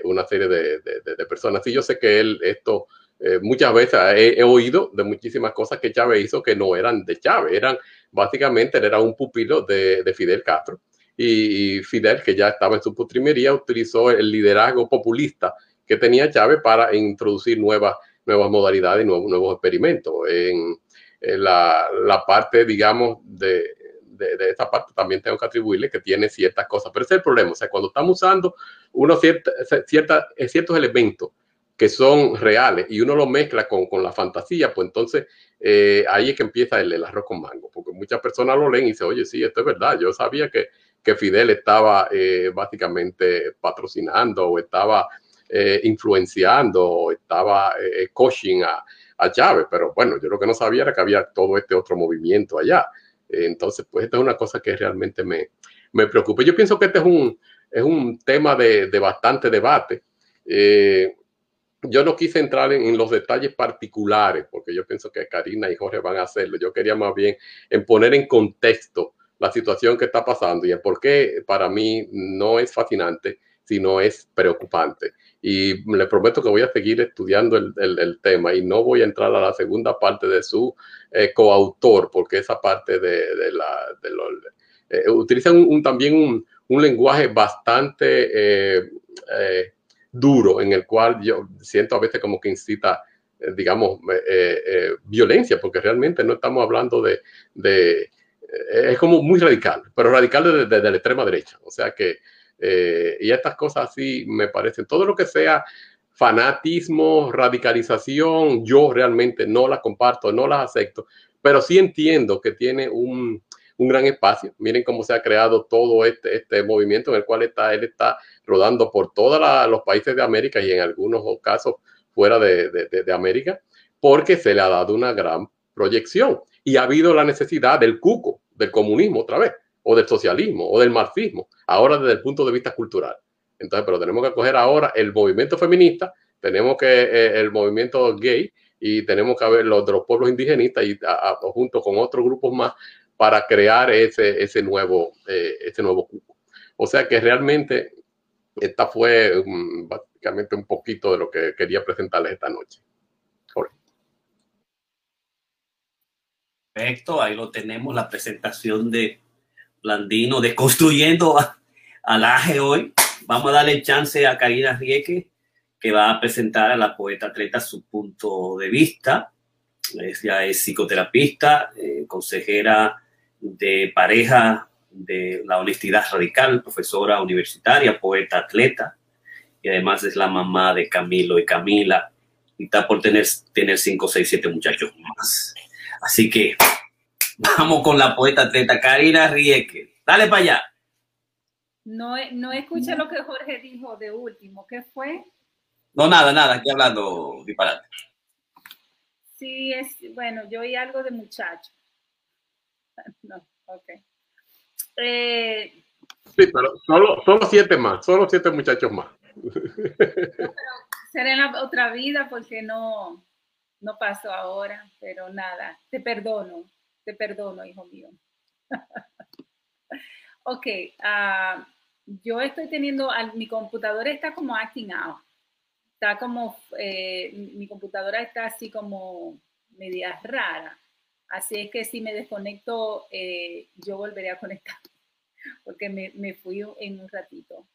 una serie de, de, de, personas. Y yo sé que él esto eh, muchas veces he, oído de muchísimas cosas que Chávez hizo que no eran de Chávez, eran básicamente, era un pupilo de, de Fidel Castro. Y, Fidel, que ya estaba en su postrimería, utilizó el liderazgo populista que tenía Chávez para introducir nuevas, nuevas modalidades y nuevos, nuevos experimentos. En, la, la, parte, digamos, de, de, esta parte también tengo que atribuirle que tiene ciertas cosas, pero ese es el problema. O sea, cuando estamos usando unos ciertos elementos que son reales y uno lo mezcla con, con la fantasía, pues entonces eh, ahí es que empieza el, el, arroz con mango, porque muchas personas lo leen y dicen, oye, sí, esto es verdad, yo sabía que, que Fidel estaba eh, básicamente patrocinando o estaba eh, influenciando o estaba eh, coaching a, a, Chávez, pero bueno, yo lo que no sabía era que había todo este otro movimiento allá. entonces, pues esta es una cosa que realmente me, me preocupa. Yo pienso que este es un, es un tema de, de bastante debate. Eh, yo no quise entrar en, en, los detalles particulares, porque yo pienso que Karina y Jorge van a hacerlo. Yo quería más bien en poner en contexto la situación que está pasando y el por qué para mí no es fascinante, sino es preocupante. Y le prometo que voy a seguir estudiando el, el, el tema y no voy a entrar a la segunda parte de su eh, coautor, porque esa parte de, de la... De lo, eh, utilizan un, un, también un, un, lenguaje bastante... Eh, eh duro en el cual yo siento a veces como que incita, eh, digamos, eh, eh, violencia, porque realmente no estamos hablando de, es como muy radical, pero radical desde, desde la extrema derecha. O sea que, y estas cosas así me parecen, todo lo que sea fanatismo, radicalización, yo realmente no las comparto, no las acepto, pero sí entiendo que tiene un, un gran espacio. Miren cómo se ha creado todo este, este movimiento en el cual está, él está rodando por todos los países de América y en algunos casos fuera de, de, América, porque se le ha dado una gran proyección y ha habido la necesidad del cuco, del comunismo otra vez, o del socialismo, o del marxismo, ahora desde el punto de vista cultural. Entonces, pero tenemos que coger ahora el movimiento feminista, tenemos que eh, el movimiento gay y tenemos que ver los de los pueblos indigenistas y junto con otros grupos más para crear ese, ese nuevo eh, ese nuevo cupo. O sea que realmente esta fue mm, básicamente un poquito de lo que quería presentarles esta noche. Perfecto, ahí lo tenemos, la presentación de Blandino, de construyendo al AGE hoy. Vamos a darle chance a Karina Rieke, que va a presentar a la poeta atleta su punto de vista. Ella es psicoterapista, eh, consejera de pareja de la honestidad radical, profesora universitaria, poeta atleta, y además es la mamá de Camilo y Camila, y está por tener, tener cinco, seis, siete muchachos más. Así que vamos con la poeta atleta Karina Rieke. Dale para allá. No, no escuché lo que Jorge dijo de último. ¿Qué fue? No, nada, nada, aquí hablando disparate. Sí, es, bueno, yo oí algo de muchacho. No, ok. Eh, sí, pero solo, solo siete más, solo siete muchachos más. será en la otra vida porque no, no pasó ahora, pero nada, te perdono, te perdono, hijo mío. ok, uh, yo estoy teniendo, mi computadora está como acting out. Está como, eh, mi computadora está así como media rara. Así es que si me desconecto, eh, yo volveré a conectar, porque me, fui en un ratito.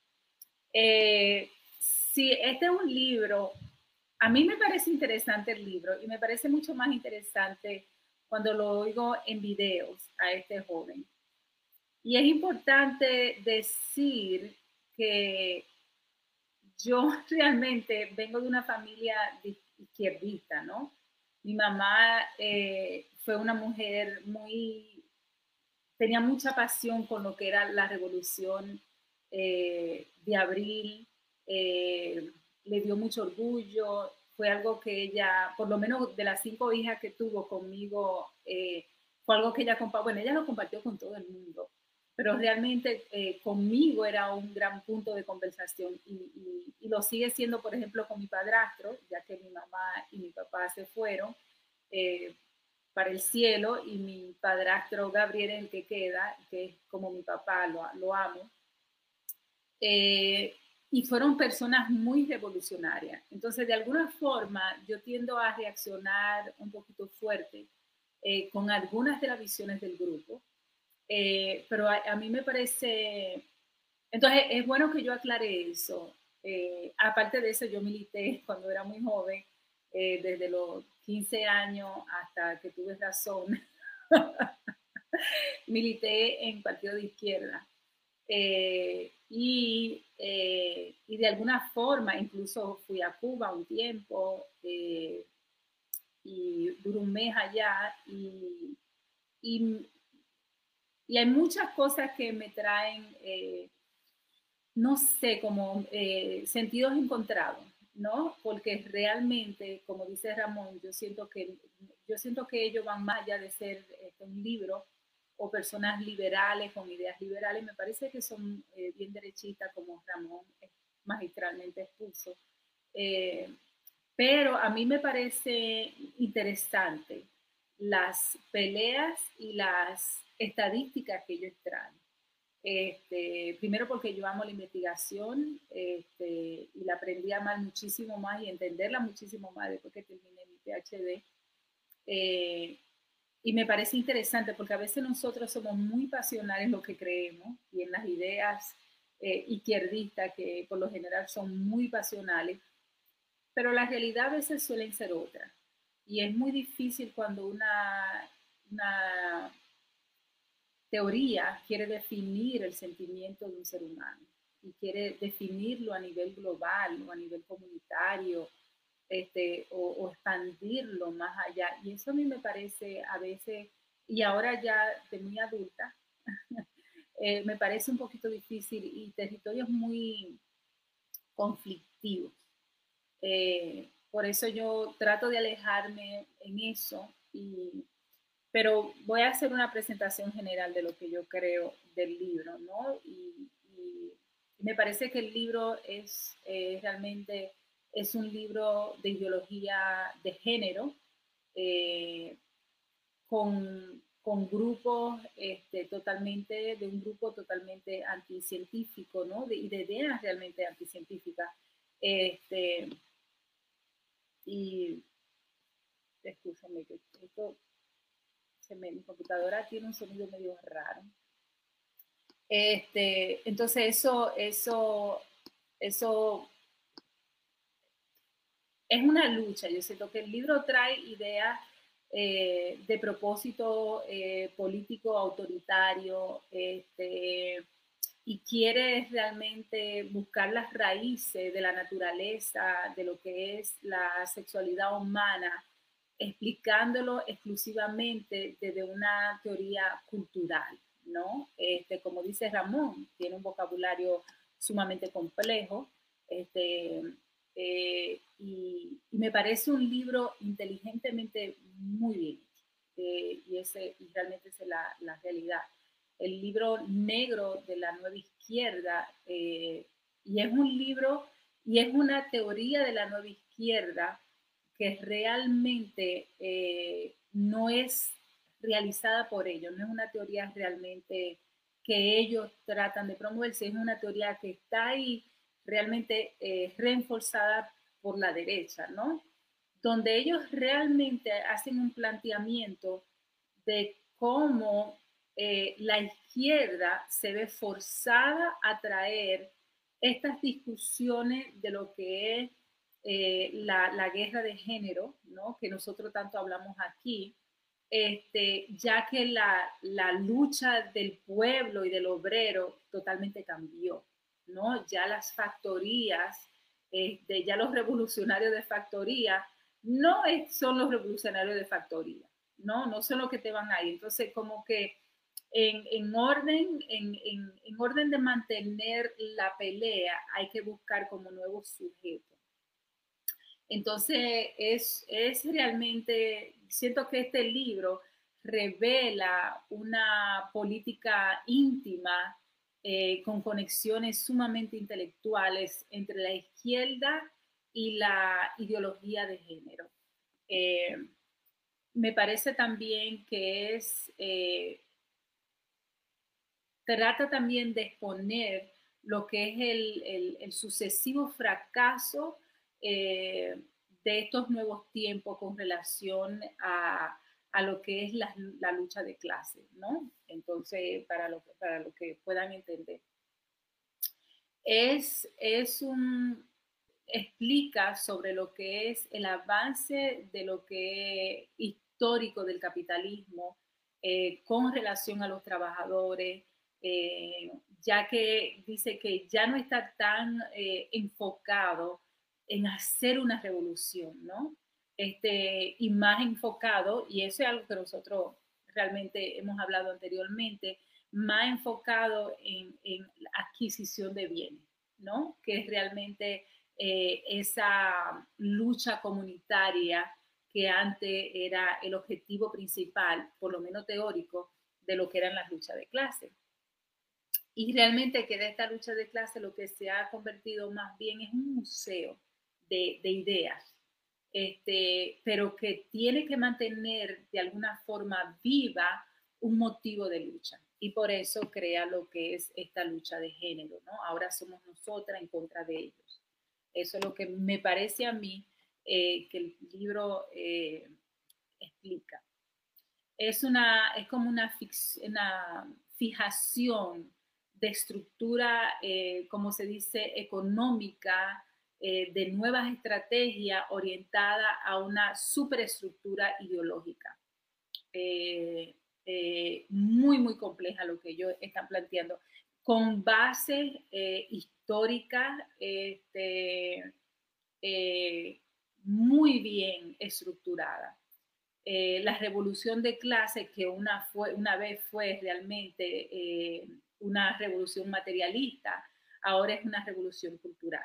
Eh, si este es un libro, a mí me parece interesante el libro y me parece mucho más interesante cuando lo oigo en videos a este joven. Y es importante decir que yo realmente vengo de una familia izquierdista, ¿no? Mi mamá eh, fue una mujer muy, tenía mucha pasión con lo que era la revolución eh, de abril, eh, le dio mucho orgullo, fue algo que ella, por lo menos de las cinco hijas que tuvo conmigo, fue algo que ella compartió, bueno, ella lo compartió con todo el mundo pero realmente eh, conmigo era un gran punto de conversación y, lo sigue siendo, por ejemplo, con mi padrastro, ya que mi mamá y mi papá se fueron eh, para el cielo y mi padrastro Gabriel, el que queda, que es como mi papá, lo, lo amo. Eh, y fueron personas muy revolucionarias. Entonces, de alguna forma, yo tiendo a reaccionar un poquito fuerte con algunas de las visiones del grupo eh, pero a, mí me parece, entonces es bueno que yo aclare eso. Eh, aparte de eso, yo milité cuando era muy joven, eh, desde los 15 años hasta que tuve razón. milité en partido de izquierda. y, y, de alguna forma, incluso fui a Cuba un tiempo y duré un mes allá y, y y hay muchas cosas que me traen, eh, no sé, como eh, sentidos encontrados, ¿no? Porque realmente, como dice Ramón, yo siento que, yo siento que ellos van más allá de ser este, un libro o personas liberales con ideas liberales. Me parece que son eh, bien derechistas, como Ramón magistralmente expuso. pero a mí me parece interesante las peleas y las estadísticas que ellos traen. Este, primero porque yo amo la investigación este, y la aprendí a muchísimo más y entenderla muchísimo más después que terminé mi PhD. Eh, y me parece interesante porque a veces nosotros somos muy pasionales en lo que creemos y en las ideas eh, izquierdistas que por lo general son muy pasionales, pero la realidad a veces suelen ser otra. Y es muy difícil cuando una teoría quiere definir el sentimiento de un ser humano y quiere definirlo a nivel global o a nivel comunitario este, o, expandirlo más allá. Y eso a mí me parece a veces y ahora ya de muy adulta, eh, me parece un poquito difícil y territorios muy conflictivos. Eh, por eso yo trato de alejarme en eso, y, pero voy a hacer una presentación general de lo que yo creo del libro, ¿no? Y, me parece que el libro es realmente es un libro de ideología de género eh, con, grupos este, totalmente, de un grupo totalmente anticientífico, ¿no? y de ideas realmente anticientíficas. Este, y escúchame que esto, mi computadora tiene un sonido medio raro. Este, entonces eso, eso, eso es una lucha. Yo siento que el libro trae ideas eh, de propósito eh, político autoritario este, y quiere realmente buscar las raíces de la naturaleza, de lo que es la sexualidad humana, explicándolo exclusivamente desde una teoría cultural, ¿no? Este, como dice Ramón, tiene un vocabulario sumamente complejo. Este, eh, y, me parece un libro inteligentemente muy bien. Eh, y, ese, realmente es la, la, realidad. El libro negro de la nueva izquierda, eh, y es un libro, y es una teoría de la nueva izquierda que realmente no es realizada por ellos, no es una teoría realmente que ellos tratan de promoverse, es una teoría que está ahí realmente eh, reforzada por la derecha, ¿no? Donde ellos realmente hacen un planteamiento de cómo eh, la izquierda se ve forzada a traer estas discusiones de lo que es eh, la, guerra de género, ¿no? que nosotros tanto hablamos aquí, este, ya que la, la, lucha del pueblo y del obrero totalmente cambió. ¿no? Ya las factorías, este, ya los revolucionarios de factoría, no son los revolucionarios de factoría, ¿no? No son los que te van ahí. Entonces, como que en, orden, en, orden de mantener la pelea, hay que buscar como nuevos sujetos. Entonces, es, es realmente, siento que este libro revela una política íntima eh, con conexiones sumamente intelectuales entre la izquierda y la ideología de género. Eh, me parece también que es, eh, trata también de exponer lo que es el sucesivo fracaso de estos nuevos tiempos con relación a, a lo que es la, lucha de clase, ¿no? Entonces, para lo, para lo que puedan entender. Es, es un, explica sobre lo que es el avance de lo que es histórico del capitalismo eh, con relación a los trabajadores, eh, ya que dice que ya no está tan eh, enfocado en hacer una revolución, ¿no? este, y más enfocado, y eso es algo que nosotros realmente hemos hablado anteriormente, más enfocado en, la adquisición de bienes, ¿no? Que es realmente eh, esa lucha comunitaria que antes era el objetivo principal, por lo menos teórico, de lo que eran las luchas de clase. Y realmente que de esta lucha de clase lo que se ha convertido más bien es un museo de, de ideas, este, pero que tiene que mantener de alguna forma viva un motivo de lucha. Y por eso crea lo que es esta lucha de género, ¿no? Ahora somos nosotras en contra de ellos. Eso es lo que me parece a mí eh, que el libro eh, explica. Es, una, es como una, una fijación de estructura, eh, como se dice, económica, eh, de nuevas estrategias orientadas a una superestructura ideológica. Eh, eh, muy, muy compleja lo que ellos están planteando, con bases históricas este, muy bien estructuradas. la revolución de clase que una, fue, una vez fue realmente una revolución materialista, ahora es una revolución cultural.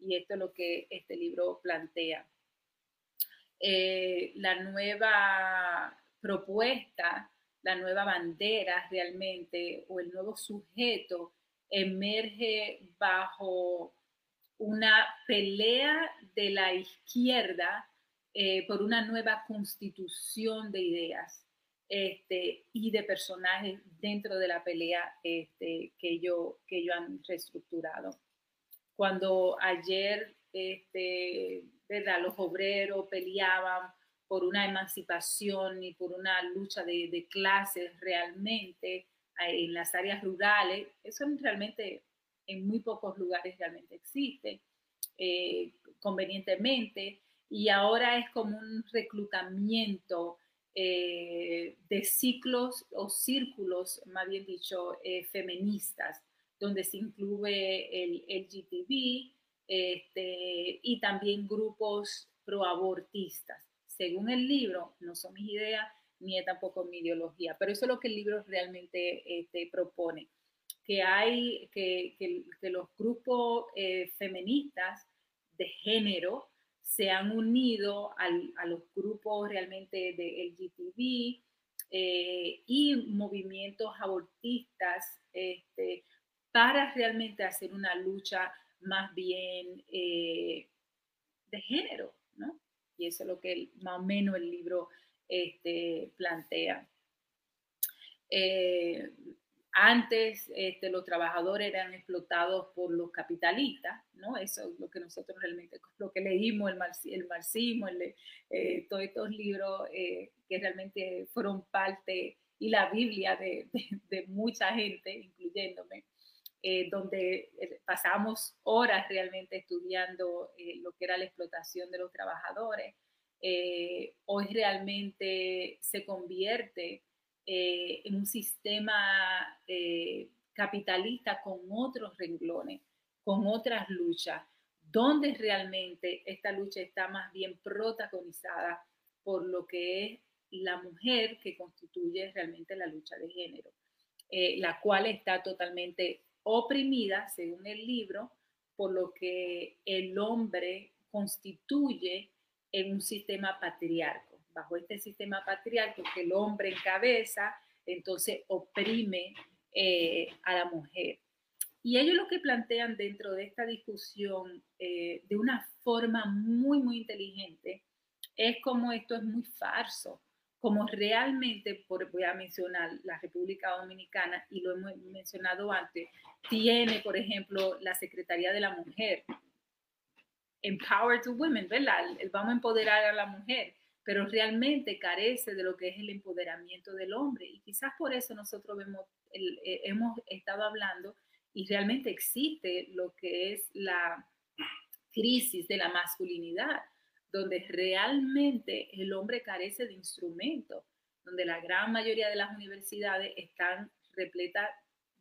Y esto es lo que este libro plantea. Eh, la nueva propuesta, la nueva bandera realmente, o el nuevo sujeto, emerge bajo una pelea de la izquierda eh, por una nueva constitución de ideas este, y de personajes dentro de la pelea este, que, yo, que yo han reestructurado. Cuando ayer este, ¿verdad? los obreros peleaban por una emancipación y por una lucha de, de clases realmente eh, en las áreas rurales, eso realmente en muy pocos lugares realmente existe eh, convenientemente y ahora es como un reclutamiento eh, de ciclos o círculos, más bien dicho, eh, feministas, donde se incluye el LGTB este, y también grupos proabortistas. Según el libro, no son mis ideas ni tampoco mi ideología, pero eso es lo que el libro realmente este, propone, que hay, que, que, los grupos eh, feministas de género se han unido a los grupos realmente de LGTB eh, y movimientos abortistas este, para realmente hacer una lucha más bien eh, de género, ¿no? Y eso es lo que más o menos el libro este, plantea. Eh, antes este, los trabajadores eran explotados por los capitalistas, ¿no? Eso es lo que nosotros realmente, lo que leímos, el, marxismo, el, eh, todos estos libros que realmente fueron parte, y la Biblia de, mucha gente, incluyéndome, eh, donde pasamos horas realmente estudiando lo que era la explotación de los trabajadores. hoy realmente se convierte eh, en un sistema eh, capitalista con otros renglones, con otras luchas, donde realmente esta lucha está más bien protagonizada por lo que es la mujer que constituye realmente la lucha de género, eh, la cual está totalmente oprimida, según el libro, por lo que el hombre constituye en un sistema patriarco bajo este sistema patriarcal que el hombre encabeza, entonces oprime eh, a la mujer. Y ellos lo que plantean dentro de esta discusión eh, de una forma muy, muy inteligente es como esto es muy falso, como realmente, por, voy a mencionar la República Dominicana y lo hemos mencionado antes, tiene, por ejemplo, la Secretaría de la Mujer, Empower to Women, ¿verdad? Vamos a empoderar a la mujer pero realmente carece de lo que es el empoderamiento del hombre. Y quizás por eso nosotros eh, hemos estado hablando y realmente existe lo que es la crisis de la masculinidad, donde realmente el hombre carece de instrumentos, donde la gran mayoría de las universidades están repletas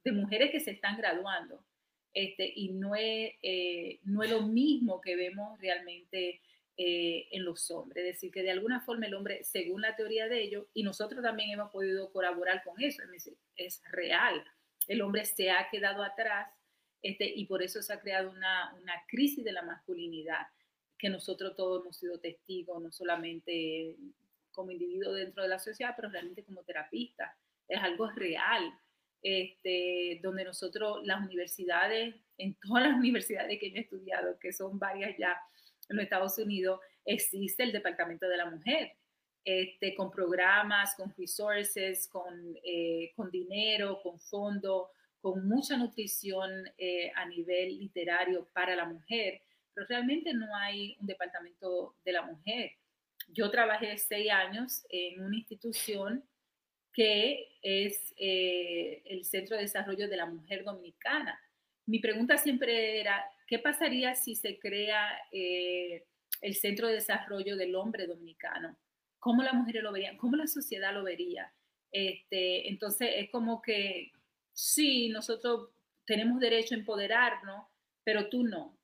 de mujeres que se están graduando. Este, y no es, eh, no es lo mismo que vemos realmente eh, en los hombres. Es decir, que de alguna forma el hombre, según la teoría de ellos, y nosotros también hemos podido colaborar con eso, es, es real. El hombre se ha quedado atrás este, y por eso se ha creado una, una crisis de la masculinidad que nosotros todos hemos sido testigos, no solamente como individuo dentro de la sociedad, pero realmente como terapista. Es algo real, este, donde nosotros, las universidades, en todas las universidades que he estudiado, que son varias ya, en los Estados Unidos existe el Departamento de la Mujer, este, con programas, con resources, con, eh, con dinero, con fondo, con mucha nutrición eh, a nivel literario para la mujer, pero realmente no hay un departamento de la mujer. Yo trabajé seis años en una institución que es eh, el Centro de Desarrollo de la Mujer Dominicana. Mi pregunta siempre era, ¿Qué pasaría si se crea eh, el Centro de Desarrollo del Hombre Dominicano? ¿Cómo las mujeres lo verían? ¿Cómo la sociedad lo vería? Este, entonces es como que sí, nosotros tenemos derecho a empoderarnos, pero tú no.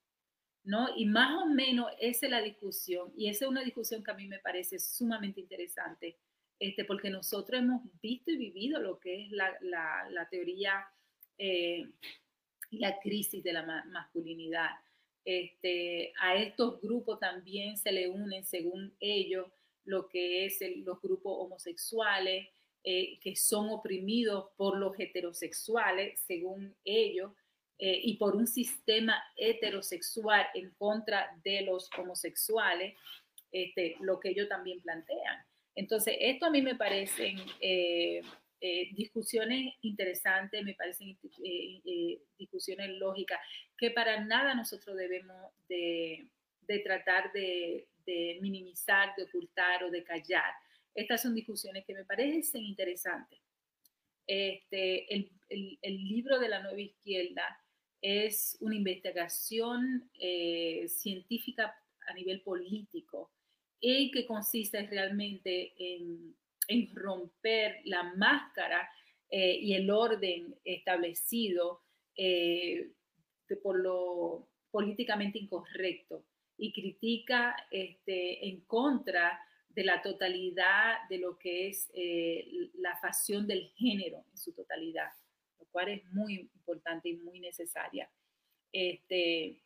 ¿No? Y más o menos esa es la discusión, y esa es una discusión que a mí me parece sumamente interesante, este, porque nosotros hemos visto y vivido lo que es la, la, teoría eh, y la crisis de la masculinidad. Este, a estos grupos también se le unen, según ellos, lo que es los grupos homosexuales, eh, que son oprimidos por los heterosexuales, según ellos, eh, y por un sistema heterosexual en contra de los homosexuales, este, lo que ellos también plantean. Entonces, esto a mí me parecen eh, eh, discusiones interesantes, me parecen discusiones lógicas, que para nada nosotros debemos de, tratar de, minimizar, de ocultar o de callar. Estas son discusiones que me parecen interesantes. Este, el, el libro de la nueva izquierda es una investigación eh, científica a nivel político y que consiste realmente en, romper la máscara eh, y el orden establecido eh, por lo políticamente incorrecto y critica este, en contra de la totalidad de lo que es la facción del género en su totalidad cual es muy importante y muy necesaria. Este,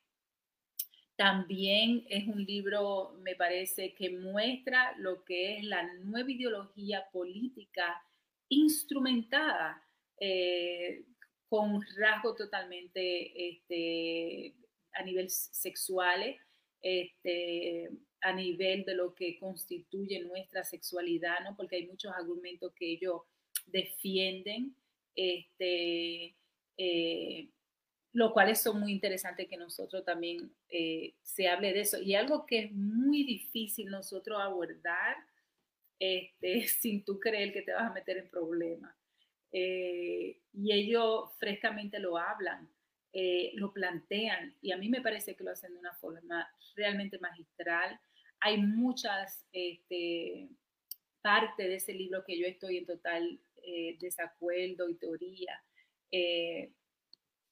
también es un libro, me parece, que muestra lo que es la nueva ideología política instrumentada eh, con rasgos totalmente este, a nivel sexuales, este, a nivel de lo que constituye nuestra sexualidad, ¿no? porque hay muchos argumentos que ellos defienden este, eh, lo cual son muy interesante que nosotros también eh, se hable de eso. Y algo que es muy difícil nosotros abordar este, sin tú creer que te vas a meter en problemas. Eh, y ellos frescamente lo hablan, lo plantean, y a mí me parece que lo hacen de una forma realmente magistral. Hay muchas este, partes de ese libro que yo estoy en total eh, desacuerdo y teoría, eh,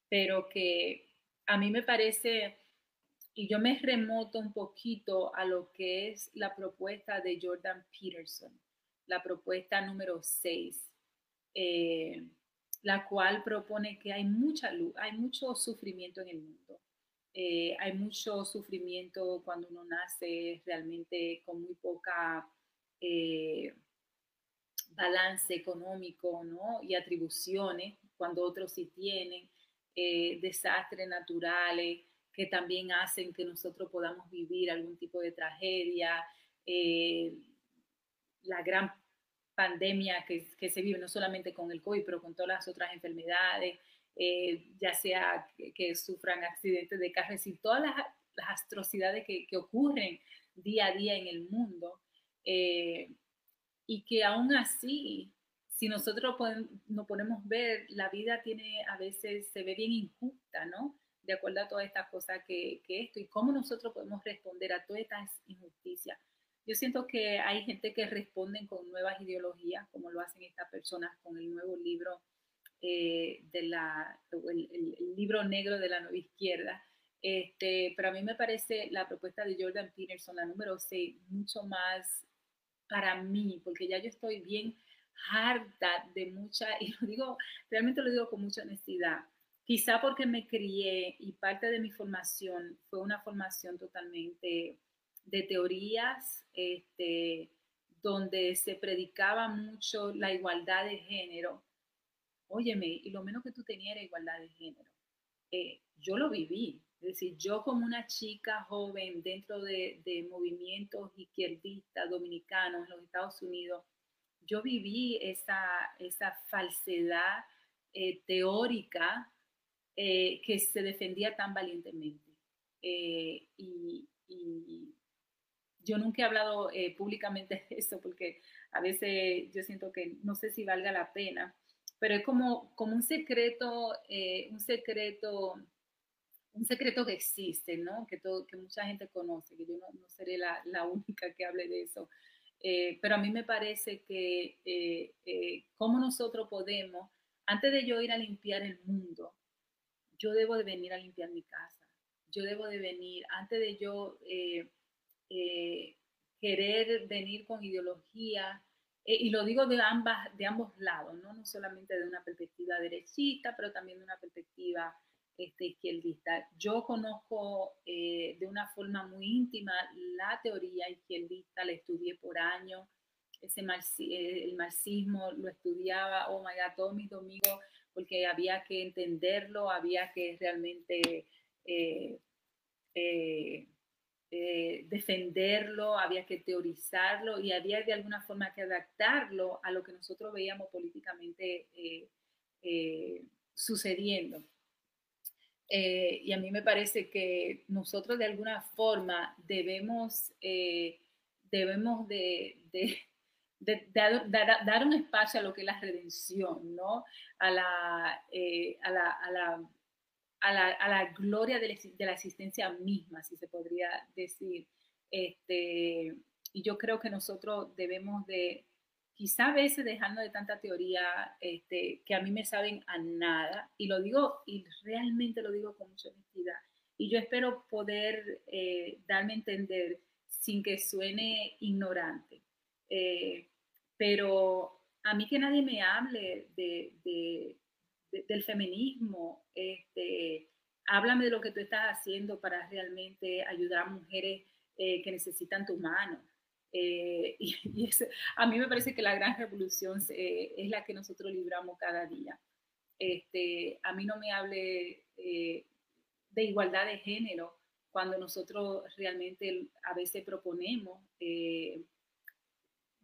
pero que a mí me parece, y yo me remoto un poquito a lo que es la propuesta de Jordan Peterson, la propuesta número 6, eh, la cual propone que hay mucha luz, hay mucho sufrimiento en el mundo. hay mucho sufrimiento cuando uno nace realmente con muy poca balance económico ¿no? y atribuciones, cuando otros sí tienen, eh, desastres naturales que también hacen que nosotros podamos vivir algún tipo de tragedia, eh, la gran pandemia que, se vive no solamente con el COVID, pero con todas las otras enfermedades, eh, ya sea que, sufran accidentes de carro, y todas las, las atrocidades que, que, ocurren día a día en el mundo y que aún así, si nosotros nos ponemos ver, la vida tiene a veces, se ve bien injusta, ¿no? De acuerdo a todas estas cosas que, que esto y cómo nosotros podemos responder a todas estas injusticias. Yo siento que hay gente que responden con nuevas ideologías, como lo hacen estas personas con el nuevo libro, eh, de la, el, el, libro negro de la nueva izquierda. Este, pero a mí me parece la propuesta de Jordan Peterson, la número 6, mucho más para mí, porque ya yo estoy bien harta de mucha, y lo digo, realmente lo digo con mucha honestidad, quizá porque me crié y parte de mi formación fue una formación totalmente de teorías, este, donde se predicaba mucho la igualdad de género. Óyeme, y lo menos que tú tenías era igualdad de género. Eh, yo lo viví, es decir, yo como una chica joven dentro de, movimientos izquierdistas dominicanos en los Estados Unidos, yo viví esa, esa falsedad eh, teórica eh, que se defendía tan valientemente. Eh, y, yo nunca he hablado públicamente de eso porque a veces yo siento que no sé si valga la pena, pero es como, como un secreto, un secreto un secreto que existe, ¿no? Que, todo, que mucha gente conoce, que yo no, no seré la, única que hable de eso. Eh, pero a mí me parece que eh, eh, cómo nosotros podemos, antes de yo ir a limpiar el mundo, yo debo de venir a limpiar mi casa. yo debo de venir, antes de yo querer venir con ideología, y lo digo de, ambas, de ambos lados, ¿no? no solamente de una perspectiva derechista, pero también de una perspectiva este, izquierdista. Yo conozco de una forma muy íntima la teoría izquierdista, la estudié por años, ese el marxismo lo estudiaba, oh my God, todos mis domingos porque había que entenderlo, había que realmente eh, eh, eh, defenderlo, había que teorizarlo y había de alguna forma que adaptarlo a lo que nosotros veíamos políticamente sucediendo. Y a mí me parece que nosotros de alguna forma debemos, debemos de de, dar, un espacio a lo que es la redención, ¿no? A la, eh, a la, a la, a la, a la gloria de la, existencia misma, si se podría decir. Este, y yo creo que nosotros debemos de, quizá a veces dejando de tanta teoría este, que a mí me saben a nada, y lo digo, y realmente lo digo con mucha honestidad, y yo espero poder eh, darme a entender sin que suene ignorante. Eh, pero a mí que nadie me hable de, del feminismo, este, háblame de lo que tú estás haciendo para realmente ayudar a mujeres eh, que necesitan tu mano. Eh, y, a mí me parece que la gran revolución eh, es la que nosotros libramos cada día. Este, a mí no me hable de igualdad de género cuando nosotros realmente a veces proponemos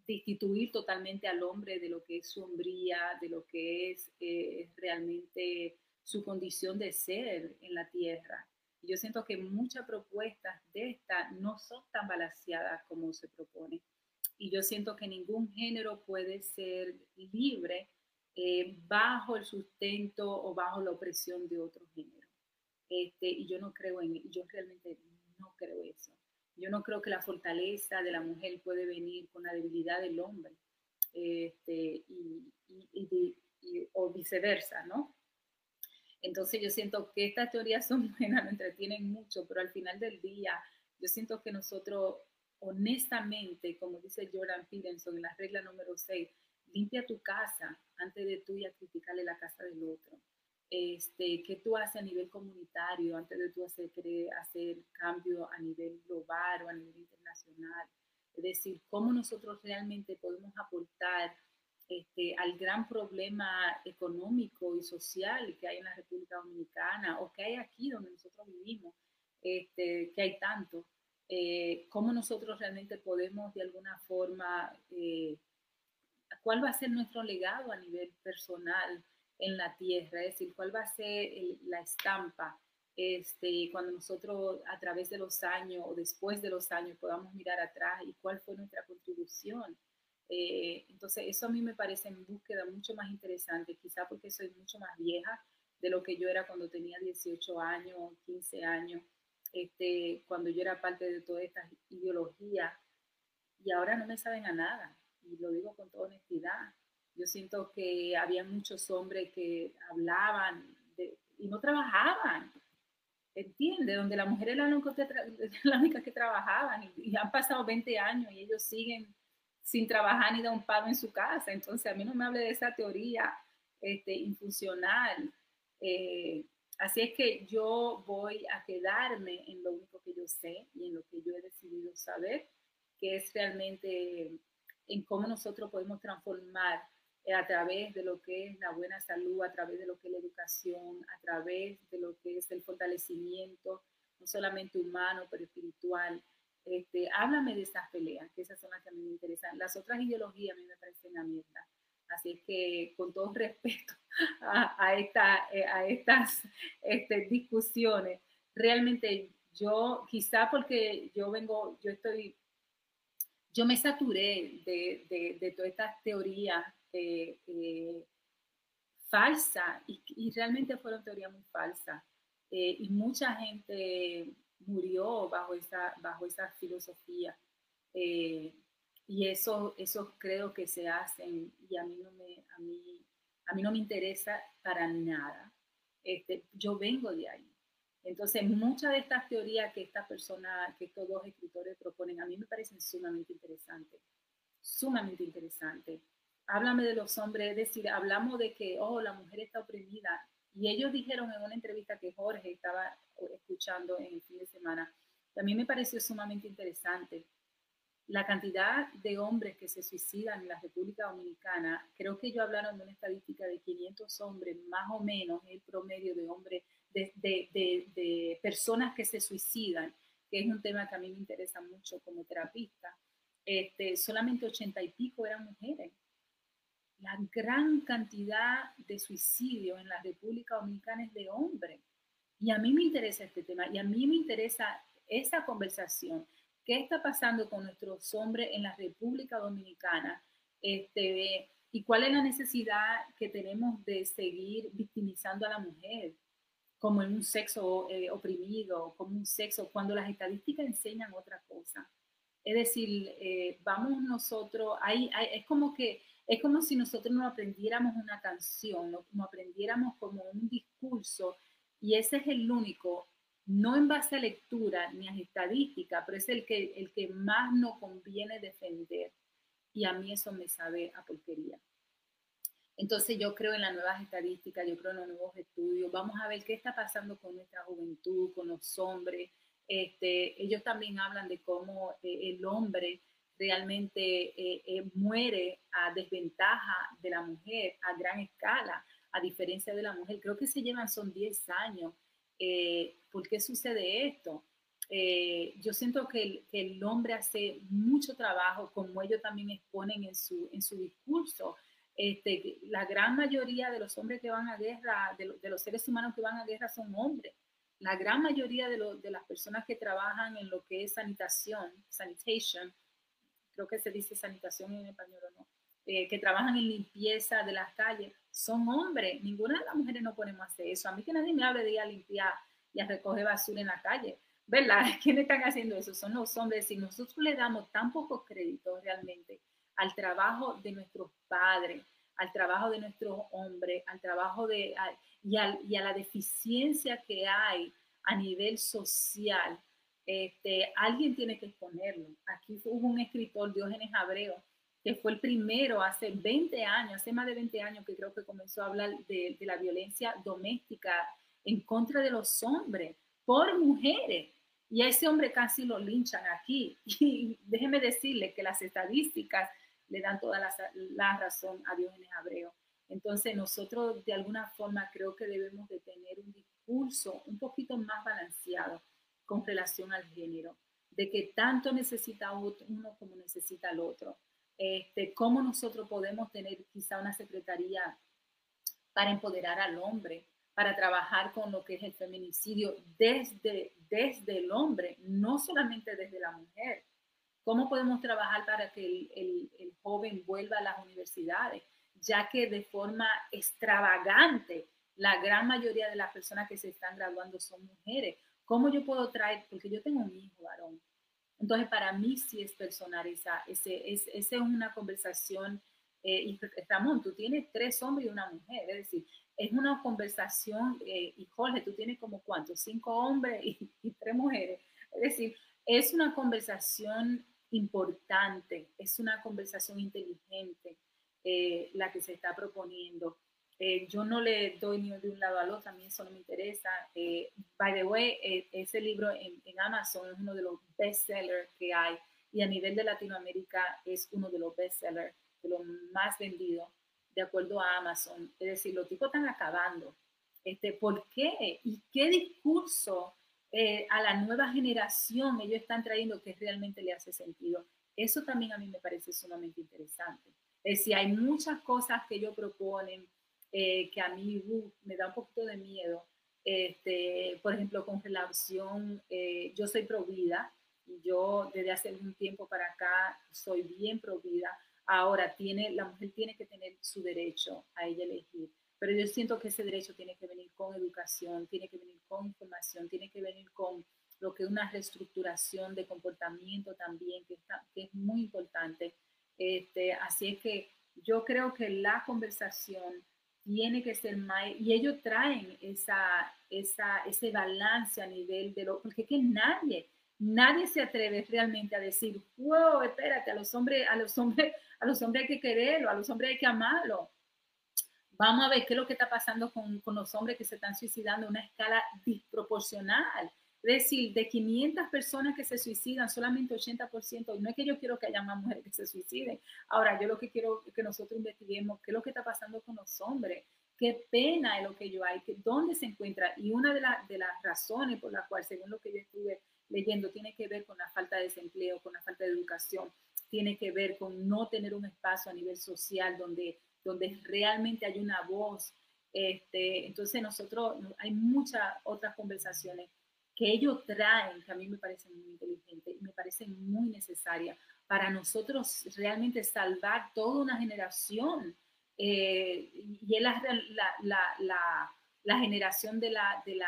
destituir totalmente al hombre de lo que es su hombría, de lo que es eh, realmente su condición de ser en la tierra. Y yo siento que muchas propuestas de esta no son tan balanceadas como se propone. Y yo siento que ningún género puede ser libre eh, bajo el sustento o bajo la opresión de otro género. Este, y yo no creo en, yo realmente no creo eso. Yo no creo que la fortaleza de la mujer puede venir con la debilidad del hombre, este, y, o viceversa, ¿no? Entonces yo siento que estas teorías son buenas, me entretienen mucho, pero al final del día yo siento que nosotros, honestamente, como dice Jordan Peterson en la regla número 6, limpia tu casa antes de tú ir a criticarle la casa del otro este, qué tú haces a nivel comunitario antes de tú hacer, hacer cambio a nivel global o a nivel internacional. Es decir, cómo nosotros realmente podemos aportar este, al gran problema económico y social que hay en la República Dominicana o que hay aquí donde nosotros vivimos, este, que hay tanto. Eh, cómo nosotros realmente podemos de alguna forma, eh, cuál va a ser nuestro legado a nivel personal en la tierra, es decir, cuál va a ser la estampa este, cuando nosotros a través de los años o después de los años podamos mirar atrás y cuál fue nuestra contribución. Eh, entonces, eso a mí me parece en búsqueda mucho más interesante, quizá porque soy mucho más vieja de lo que yo era cuando tenía 18 años, 15 años, este, cuando yo era parte de toda esta ideología y ahora no me saben a nada, y lo digo con toda honestidad. Yo siento que había muchos hombres que hablaban y no trabajaban. ¿Entiendes? Donde la mujer era la única que trabajaban y, han pasado 20 años y ellos siguen sin trabajar ni dar un palo en su casa. Entonces, a mí no me hable de esa teoría este, infuncional. Eh, así es que yo voy a quedarme en lo único que yo sé y en lo que yo he decidido saber, que es realmente en cómo nosotros podemos transformar eh, a través de lo que es la buena salud, a través de lo que es la educación, a través de lo que es el fortalecimiento, no solamente humano, pero espiritual. Este, háblame de esas peleas, que esas son las que a mí me interesan. Las otras ideologías a mí me parecen a mierda. Así es que con todo respeto a, esta, eh, a estas este, discusiones, realmente yo, quizá porque yo vengo, yo estoy, yo me saturé de, de, todas estas teorías eh, eh, falsa y, realmente fueron teorías muy falsas. Eh, y mucha gente murió bajo esa, bajo esa filosofía. y eso, eso creo que se hacen y a mí no me, a mí, a mí no me interesa para nada. Este, yo vengo de ahí. Entonces, muchas de estas teorías que esta persona, que estos dos escritores proponen, a mí me parecen sumamente interesantes, sumamente interesantes. Háblame de los hombres, es decir, hablamos de que, oh, la mujer está oprimida. Y ellos dijeron en una entrevista que Jorge estaba escuchando en el fin de semana, mí me pareció sumamente interesante la cantidad de hombres que se suicidan en la República Dominicana, creo que ellos hablaron de una estadística de 500 hombres, más o menos el promedio de hombres, de, de, personas que se suicidan, que es un tema que a mí me interesa mucho como terapista. Este, solamente 80 y pico eran mujeres. La gran cantidad de suicidios en la República Dominicana es de hombres. Y a mí me interesa este tema y a mí me interesa esta conversación qué está pasando con nuestros hombres en la República Dominicana este, y cuál es la necesidad que tenemos de seguir victimizando a la mujer como en un sexo eh, oprimido, como un sexo, cuando las estadísticas enseñan otra cosa. Es decir, eh, vamos nosotros, hay, es como que es como si nosotros no aprendiéramos una canción, no, aprendiéramos como un discurso y ese es el único no en base a lectura ni a estadística, pero es el que, el que más nos conviene defender. Y a mí eso me sabe a porquería. Entonces yo creo en las nuevas estadísticas, yo creo en los nuevos estudios. Vamos a ver qué está pasando con nuestra juventud, con los hombres. Este, ellos también hablan de cómo eh, el hombre realmente eh, eh, muere a desventaja de la mujer a gran escala, a diferencia de la mujer. Creo que se llevan son 10 años eh, ¿por qué sucede esto? Eh, yo siento que el, hombre hace mucho trabajo, como ellos también exponen en su, en su discurso. Este, la gran mayoría de los hombres que van a guerra, de, los seres humanos que van a guerra son hombres. La gran mayoría de, de, las personas que trabajan en lo que es sanitación, sanitation, creo que se dice sanitación en español o no, eh, que trabajan en limpieza de las calles, son hombres. Ninguna de las mujeres no podemos hacer eso. A mí que nadie me hable de ir a limpiar y a recoger basura en la calle. ¿Verdad? ¿Quiénes están haciendo eso? Son los hombres. Y nosotros le damos tan poco crédito realmente al trabajo de nuestros padres, al trabajo de nuestros hombres, al trabajo de, y, y, a la deficiencia que hay a nivel social. Este, alguien tiene que exponerlo. Aquí hubo un escritor, Diógenes Abreu, que fue el primero hace 20 años, hace más de 20 años que creo que comenzó a hablar de, la violencia doméstica en contra de los hombres por mujeres. Y a ese hombre casi lo linchan aquí. Y déjeme decirle que las estadísticas le dan toda la, razón a Diógenes Abreu. Entonces nosotros de alguna forma creo que debemos de tener un discurso un poquito más balanceado con relación al género, de que tanto necesita uno como necesita el otro este, cómo nosotros podemos tener quizá una secretaría para empoderar al hombre, para trabajar con lo que es el feminicidio desde, desde el hombre, no solamente desde la mujer. ¿Cómo podemos trabajar para que el, el joven vuelva a las universidades? Ya que de forma extravagante la gran mayoría de las personas que se están graduando son mujeres. ¿Cómo yo puedo traer? Porque yo tengo un hijo varón entonces, para mí sí es personal esa, ese, es, es una conversación. Eh, y Ramón, tú tienes tres hombres y una mujer, es decir, es una conversación, eh, y Jorge, tú tienes como cuántos, cinco hombres y, tres mujeres. Es decir, es una conversación importante, es una conversación inteligente eh, la que se está proponiendo. Eh, yo no le doy ni de un lado al otro, a mí eso no me interesa. Eh, by the way, eh, ese libro en, en, Amazon es uno de los bestsellers que hay y a nivel de Latinoamérica es uno de los bestsellers, de los más vendidos, de acuerdo a Amazon. Es decir, los tipos están acabando. Este, ¿Por qué? ¿Y qué discurso a la nueva generación ellos están trayendo que realmente le hace sentido? Eso también a mí me parece sumamente interesante. Es decir, hay muchas cosas que ellos proponen eh, que a mí uh, me da un poquito de miedo. Este, por ejemplo, con relación, eh, yo soy provida y yo desde hace un tiempo para acá soy bien provida. Ahora, tiene, la mujer tiene que tener su derecho a ella elegir, pero yo siento que ese derecho tiene que venir con educación, tiene que venir con información, tiene que venir con lo que es una reestructuración de comportamiento también, que, está, que es muy importante. Este, así es que yo creo que la conversación tiene que ser más, y ellos traen esa, esa, ese balance a nivel de lo, porque que nadie, nadie se atreve realmente a decir, wow, espérate, a los hombres, a los hombres, a los hombres hay que quererlo, a los hombres hay que amarlo. Vamos a ver qué es lo que está pasando con, con los hombres que se están suicidando a una escala desproporcional. Es decir, de 500 personas que se suicidan, solamente 80%, y no es que yo quiero que haya más mujeres que se suiciden. Ahora, yo lo que quiero que nosotros investiguemos qué es lo que está pasando con los hombres, qué pena es lo que yo hay, que, dónde se encuentra. Y una de, de las razones por las cuales, según lo que yo estuve leyendo, tiene que ver con la falta de desempleo, con la falta de educación, tiene que ver con no tener un espacio a nivel social donde, donde realmente hay una voz. Este, entonces nosotros, hay muchas otras conversaciones que ellos traen, que a mí me parecen muy inteligentes y me parecen muy necesarias para nosotros realmente salvar toda una generación. Eh, y es la, la, la, la, generación de la, de,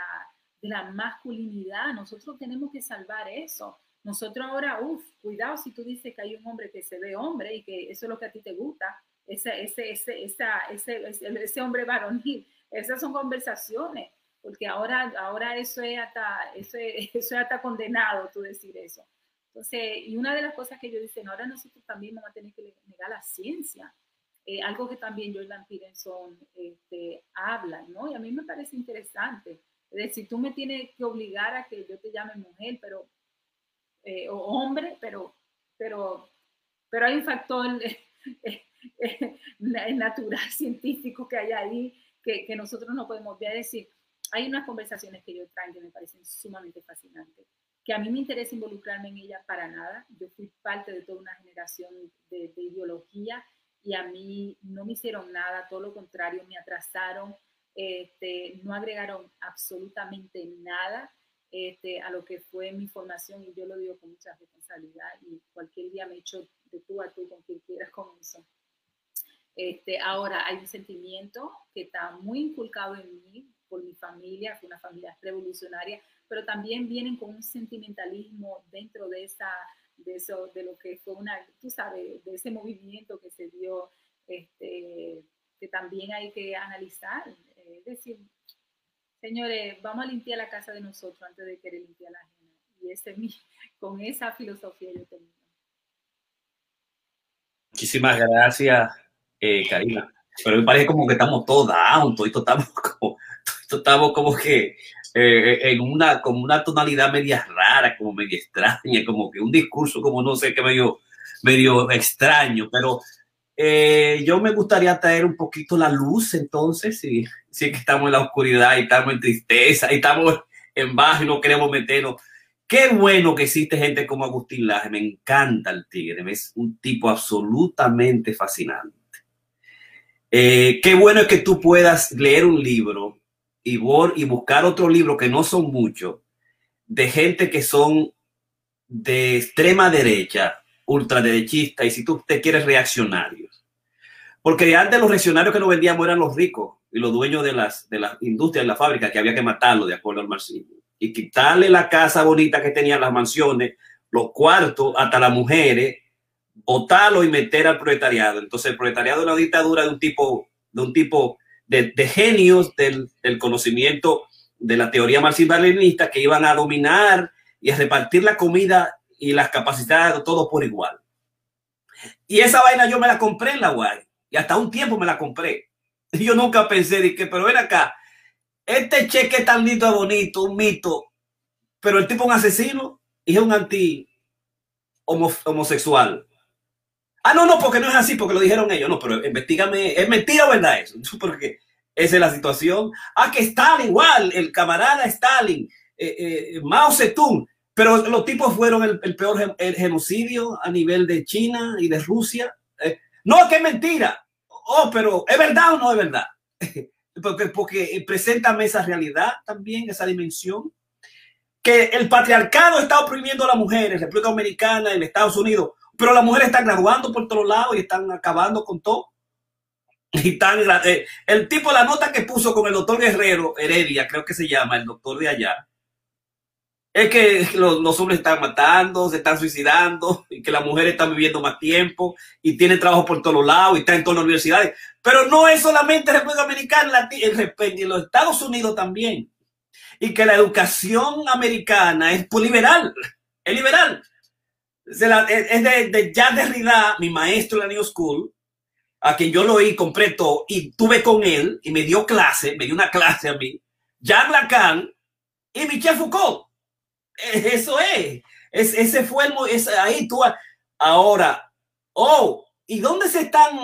de la masculinidad. Nosotros tenemos que salvar eso. Nosotros ahora, uff, cuidado si tú dices que hay un hombre que se ve hombre y que eso es lo que a ti te gusta, ese, ese, ese, esa, ese, ese hombre varonil. Esas son conversaciones porque ahora, ahora eso, es hasta, eso, es, eso es hasta condenado, tú decir eso. Entonces, y una de las cosas que ellos dicen, ahora nosotros también vamos a tener que negar la ciencia, eh, algo que también Jordan Peterson este, habla, ¿no? Y a mí me parece interesante. Es decir, tú me tienes que obligar a que yo te llame mujer, pero, eh, o hombre, pero, pero, pero hay un factor eh, natural, científico que hay ahí que, que nosotros no podemos ver. decir, hay unas conversaciones que yo traen que me parecen sumamente fascinantes, que a mí me interesa involucrarme en ellas para nada. Yo fui parte de toda una generación de, ideología y a mí no me hicieron nada, todo lo contrario, me atrasaron, este, no agregaron absolutamente nada este, a lo que fue mi formación y yo lo digo con mucha responsabilidad y cualquier día me echo de tú a tú con quien quieras con eso. Este, ahora hay un sentimiento que está muy inculcado en mí por mi familia, fue una familia revolucionaria, pero también vienen con un sentimentalismo dentro de esa, de eso, de lo que fue una, tú sabes, de ese movimiento que se dio, este, que también hay que analizar. Es decir, señores, vamos a limpiar la casa de nosotros antes de querer limpiar la ajena. Y ese, con esa filosofía yo termino. Muchísimas gracias, eh, Karina. Pero me parece como que estamos todos down, todos estamos como estamos como que eh, en una, como una tonalidad media rara, como media extraña, como que un discurso como no sé qué medio, medio extraño, pero eh, yo me gustaría traer un poquito la luz entonces, si, si es que estamos en la oscuridad y estamos en tristeza y estamos en bajo y no queremos meternos. Qué bueno que existe gente como Agustín Laje, me encanta el tigre, es un tipo absolutamente fascinante. Eh, qué bueno es que tú puedas leer un libro y, buscar otro libro que no son muchos, de gente que son de extrema derecha, ultraderechista, y si tú te quieres reaccionarios. Porque antes los reaccionarios que nos vendíamos eran los ricos y los dueños de las, de las industrias, de la fábrica, que había que matarlo de acuerdo al marxismo. Y quitarle la casa bonita que tenían las mansiones, los cuartos, hasta las mujeres, botarlo y meter al proletariado. Entonces el proletariado es una dictadura de un tipo, de un tipo de, genios del, conocimiento de la teoría marxista-leninista que iban a dominar y a repartir la comida y las capacidades de todos por igual. Y esa vaina yo me la compré en la guay y hasta un tiempo me la compré. Y yo nunca pensé que, pero ven acá, este cheque tan lindo, bonito, un mito, pero el tipo es un asesino y es un anti homosexual. Ah, no, no, porque no es así, porque lo dijeron ellos. No, pero investigame, ¿es mentira o verdad eso? Porque esa es la situación. Ah, que Stalin, igual, el camarada Stalin, eh, eh, Mao Zedong, pero los tipos fueron el, peor genocidio a nivel de China y de Rusia. Eh, no, que es mentira. Oh, pero ¿es verdad o no es verdad? porque, porque preséntame esa realidad también, esa dimensión. Que el patriarcado está oprimiendo a las mujeres, República Dominicana, en Estados Unidos pero las mujeres están graduando por todos lados y están acabando con todo. Y tan, eh, el tipo, la nota que puso con el doctor Guerrero, Heredia, creo que se llama, el doctor de allá, es que los, hombres están matando, se están suicidando, y que las mujeres están viviendo más tiempo y tienen trabajo por todos lados y están en todas las universidades. Pero no es solamente República Dominicana, en los Estados Unidos también. Y que la educación americana es liberal, es liberal. Es de, de Jacques Derrida, mi maestro en la New School, a quien yo lo oí completo y tuve con él y me dio clase, me dio una clase a mí, Jacques Lacan y Michel Foucault. Eso es. es ese fue el. Es, ahí tú. Ahora, oh, ¿y dónde se están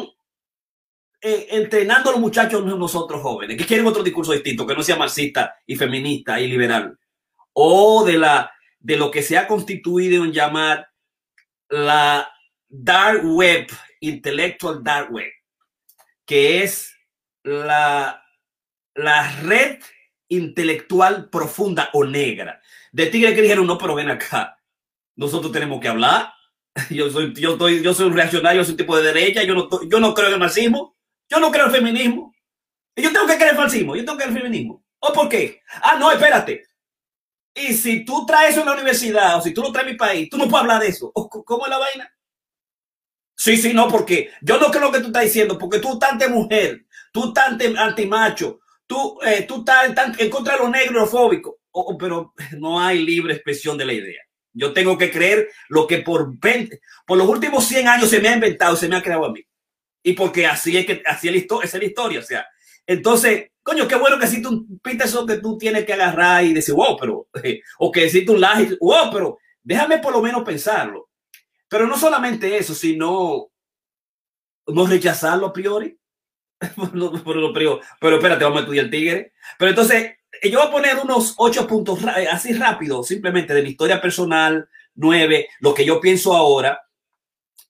eh, entrenando los muchachos nosotros jóvenes? Que quieren otro discurso distinto, que no sea marxista y feminista y liberal. O de, la, de lo que se ha constituido en llamar la dark web, intellectual dark web, que es la, la red intelectual profunda o negra de tigres que dijeron, no, pero ven acá, nosotros tenemos que hablar. Yo soy, yo estoy, yo soy un reaccionario, soy un tipo de derecha, yo no, yo no creo en el marxismo, yo no creo en el feminismo. Y yo tengo que creer en el marxismo, yo tengo que en el feminismo. ¿O por qué? Ah, no, espérate. Y si tú traes eso en la universidad o si tú lo traes en mi país, tú no puedes hablar de eso. ¿Cómo es la vaina? Sí, sí, no, porque yo no creo que tú estás diciendo, porque tú estás mujer, tú estás antimacho, tú, eh, tú estás en contra de los negros pero no hay libre expresión de la idea. Yo tengo que creer lo que por 20, por los últimos 100 años se me ha inventado, se me ha creado a mí. Y porque así es que así es la historia, es la historia, o sea. Entonces, coño, qué bueno que existe un Peterson que tú tienes que agarrar y decir, wow, pero, o que existe un Laje, wow, pero déjame por lo menos pensarlo. Pero no solamente eso, sino no rechazarlo a priori. pero, pero, espérate, vamos a estudiar el tigre. Pero entonces, yo voy a poner unos ocho puntos eh, así rápido, simplemente de mi historia personal, nueve, lo que yo pienso ahora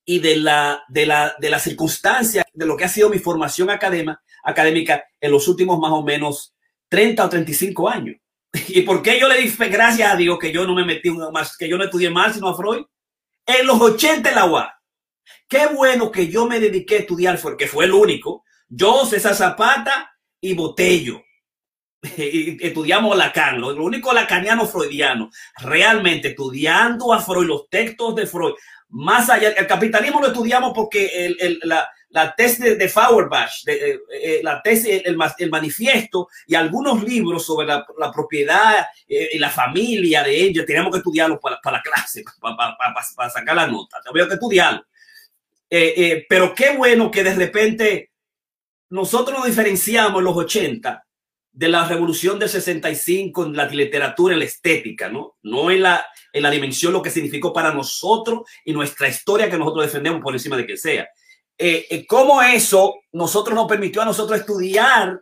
y de la, de la, de la circunstancia de lo que ha sido mi formación académica, académica en los últimos más o menos 30 o 35 años. ¿Y por qué yo le di gracias a Dios que yo no me metí más, que yo no estudié más sino a Freud? En los 80 en la UA. Qué bueno que yo me dediqué a estudiar, porque fue el único. Yo, César Zapata y Botello estudiamos Lacan, lo, único lacaniano freudiano, realmente estudiando a Freud, los textos de Freud, más allá, el capitalismo lo estudiamos porque el, la, la tesis de, Fauerbach, eh, eh, la tesis, el, manifiesto y algunos libros sobre la, propiedad eh, y la familia de ella, teníamos que estudiarlos para, para la clase, para, sacar la nota, había que estudiarlo. pero qué bueno que de repente nosotros nos diferenciamos en los 80 de la revolución del 65 en la literatura, en la estética, ¿no? No en la, en la dimensión, lo que significó para nosotros y nuestra historia que nosotros defendemos por encima de que sea. Eh, eh, cómo eso nosotros nos permitió a nosotros estudiar,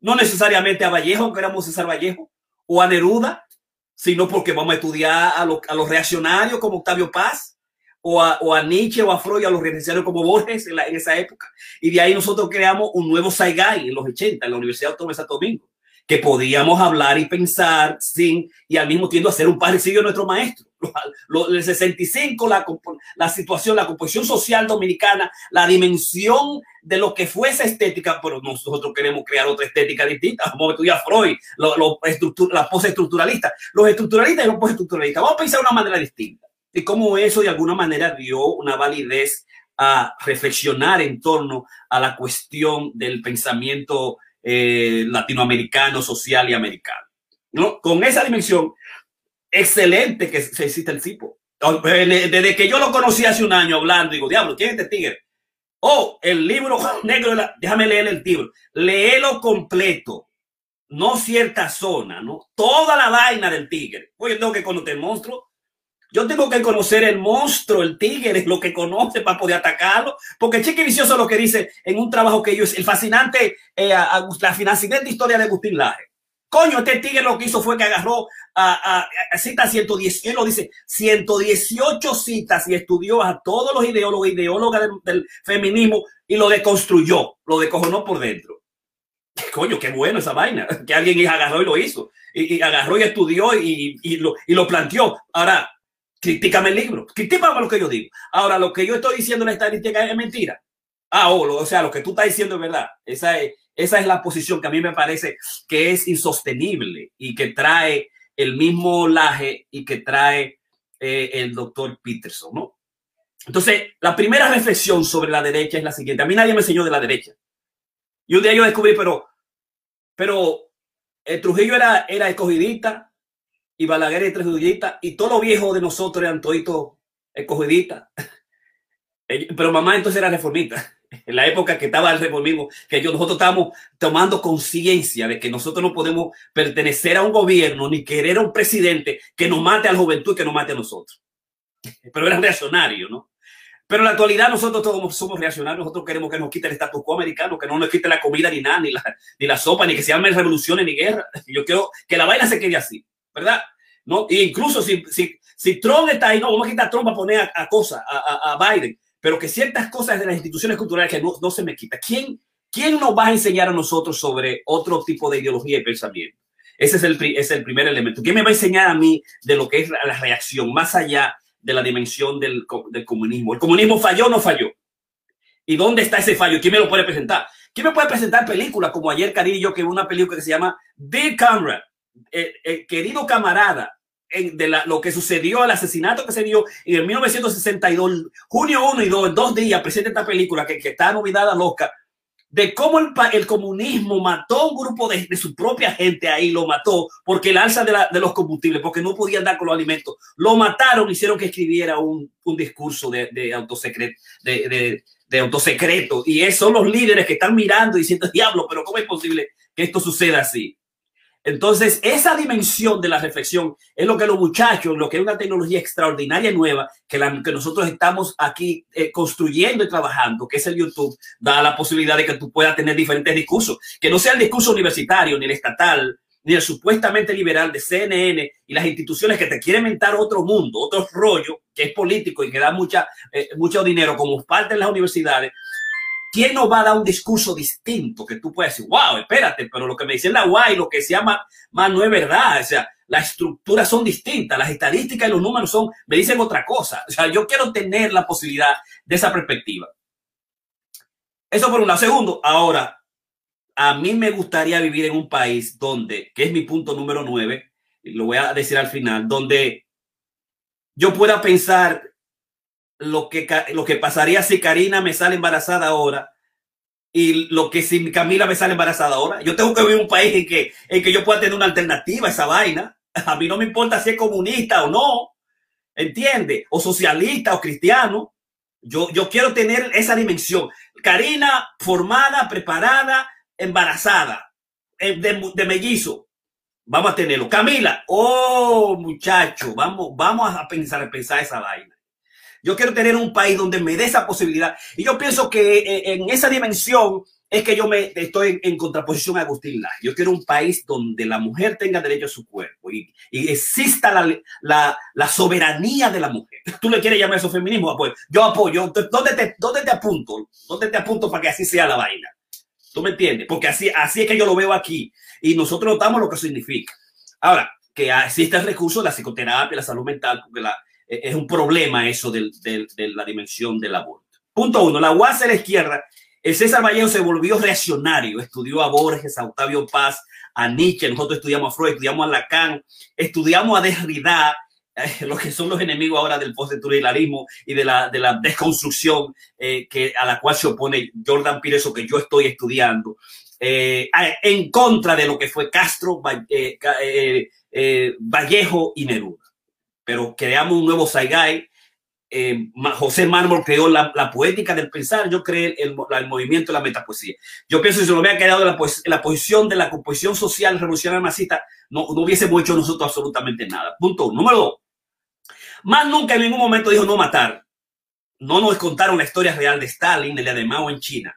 no necesariamente a Vallejo, que éramos César Vallejo, o a Neruda, sino porque vamos a estudiar a, a los reaccionarios como Octavio Paz, o a, o a, Nietzsche o a Freud, a los revolucionarios como Borges en, esa época. Y de ahí nosotros creamos un nuevo Saigai en los 80 en la Universidad Autónoma de Santo Domingo, que podíamos hablar y pensar sin, y al mismo tiempo hacer un parecido a nuestro maestro. Lo, el 65, la, la situación, la composición social dominicana, la dimensión de lo que fuese estética, pero nosotros queremos crear otra estética distinta. Vamos a estudiar Freud, lo, lo, la postestructuralista, los estructuralistas y los postestructuralistas. Vamos a pensar de una manera distinta y cómo eso de alguna manera dio una validez a reflexionar en torno a la cuestión del pensamiento eh, latinoamericano, social y americano. ¿no? Con esa dimensión, excelente que se existe el tipo. Desde que yo lo conocí hace un año hablando, digo, diablo, ¿quién es este tigre? Oh, el libro negro, déjame leer el libro, léelo completo, no cierta zona, ¿no? Toda la vaina del tigre. Pues tengo que conocer el monstruo, yo tengo que conocer el monstruo, el tigre, lo que conoce para poder atacarlo. Porque Cheque Vicioso lo que dice en un trabajo que ellos, el fascinante, eh, la fascinante historia de Agustín Laje. Coño, este tigre lo que hizo fue que agarró a, a, citas 110, él lo dice, 118 citas y estudió a todos los ideólogos, ideólogas del, feminismo y lo deconstruyó, lo decojonó por dentro. Coño, qué bueno esa vaina, que alguien agarró y lo hizo, y, agarró y estudió y, lo, y lo planteó. Ahora, Critícame el libro, critícame lo que yo digo. Ahora, lo que yo estoy diciendo en la estadística es mentira. Ah, o, sea, lo que tú estás diciendo es verdad. Esa es, esa es la posición que a mí me parece que es insostenible y que trae el mismo laje y que trae eh, el doctor Peterson, ¿no? Entonces, la primera reflexión sobre la derecha es la siguiente. A mí nadie me enseñó de la derecha. Y un día yo descubrí, pero, pero el Trujillo era, era escogidita y Balaguer era escogidita y todos los viejos de nosotros eran toditos escogiditas. Pero mamá entonces era reformista. En la época que estaba el reformismo, que yo, nosotros estábamos tomando conciencia de que nosotros no podemos pertenecer a un gobierno ni querer a un presidente que nos mate a la juventud y que nos mate a nosotros. Pero era reaccionario, ¿no? Pero en la actualidad nosotros todos somos reaccionarios, nosotros queremos que nos quite el status quo americano, que no nos quite la comida ni nada, ni la, ni la sopa, ni que se llamen revoluciones ni guerra. Yo quiero que la vaina se quede así, ¿verdad? ¿No? E incluso si, si, si Trump está ahí, no, vamos a quitar a Trump a poner a, a cosas, a, a, Biden, pero que ciertas cosas de las instituciones culturales que no, no se me quita. ¿Quién, ¿Quién nos va a enseñar a nosotros sobre otro tipo de ideología y pensamiento? Ese es el, es el primer elemento. ¿Quién me va a enseñar a mí de lo que es la reacción más allá de la dimensión del, del, comunismo. ¿El comunismo falló o no falló? ¿Y dónde está ese fallo? ¿Quién me lo puede presentar? ¿Quién me puede presentar películas como ayer Carillo, que una película que se llama The Camera, eh, eh, querido camarada, de lo que sucedió, el asesinato que se dio en 1962, junio 1 y 2, en dos días, presenta esta película que, está nominada loca de cómo el, el, comunismo mató a un grupo de, su propia gente ahí, lo mató porque el alza de, los combustibles, porque no podían dar con los alimentos, lo mataron, hicieron que escribiera un, un discurso de, de autosecreto, de, de, autosecreto. Y esos son los líderes que están mirando y diciendo, diablo, pero ¿cómo es posible que esto suceda así? Entonces, esa dimensión de la reflexión es lo que los muchachos, lo que es una tecnología extraordinaria nueva que, la, que nosotros estamos aquí eh, construyendo y trabajando, que es el YouTube, da la posibilidad de que tú puedas tener diferentes discursos, que no sea el discurso universitario, ni el estatal, ni el supuestamente liberal de CNN y las instituciones que te quieren inventar otro mundo, otro rollo que es político y que da mucha, eh, mucho dinero como parte de las universidades, ¿quién nos va a dar un discurso distinto que tú puedes decir, wow, espérate, pero lo que me dicen la guay, lo que se llama más no es verdad? O sea, las estructuras son distintas, las estadísticas y los números son, me dicen otra cosa. O sea, yo quiero tener la posibilidad de esa perspectiva. Eso por un lado. Segundo, ahora, a mí me gustaría vivir en un país donde, que es mi punto número nueve, lo voy a decir al final, donde yo pueda pensar lo que, lo que pasaría si Karina me sale embarazada ahora y lo que si Camila me sale embarazada ahora. Yo tengo que vivir un país en que, en que yo pueda tener una alternativa a esa vaina. A mí no me importa si es comunista o no, ¿entiende? O socialista o cristiano. Yo, yo quiero tener esa dimensión. Karina formada, preparada, embarazada, eh, de, de mellizo. Vamos a tenerlo. Camila, oh muchacho, vamos, vamos a pensar, a pensar esa vaina. Yo quiero tener un país donde me dé esa posibilidad. Y yo pienso que eh, en esa dimensión es que yo me estoy en, contraposición a Agustín Laje. Yo quiero un país donde la mujer tenga derecho a su cuerpo y, y exista la, soberanía de la mujer. Tú le quieres llamar eso feminismo, pues yo apoyo. ¿Dónde te, ¿Dónde te apunto? ¿Dónde te apunto para que así sea la vaina? ¿Tú me entiendes? Porque así, así es que yo lo veo aquí y nosotros notamos lo que significa. Ahora, que existe el recurso de la psicoterapia, la salud mental, porque la, es un problema eso de, de, la dimensión del aborto. Punto uno, la UAS de la izquierda, el César Vallejo se volvió reaccionario, estudió a Borges, a Octavio Paz, a Nietzsche, nosotros estudiamos a Freud, estudiamos a Lacan, estudiamos a Derrida, eh, los que son los enemigos ahora del postestructuralismo y de la, de la desconstrucción eh, que, a la cual se opone Jordan Pires, que yo estoy estudiando, eh, en contra de lo que fue Castro, Vallejo y Neruda pero creamos un nuevo Saigai. Eh, José Mármol creó la, la, poética del pensar, yo creé el, movimiento de la metapoesía. Yo pienso que si lo hubiera en la, la posición de la composición social revolucionaria marxista, no, no hubiésemos hecho nosotros absolutamente nada. Punto uno. Número dos. Más nunca en ningún momento dijo no matar. No nos contaron la historia real de Stalin, de de Mao en China.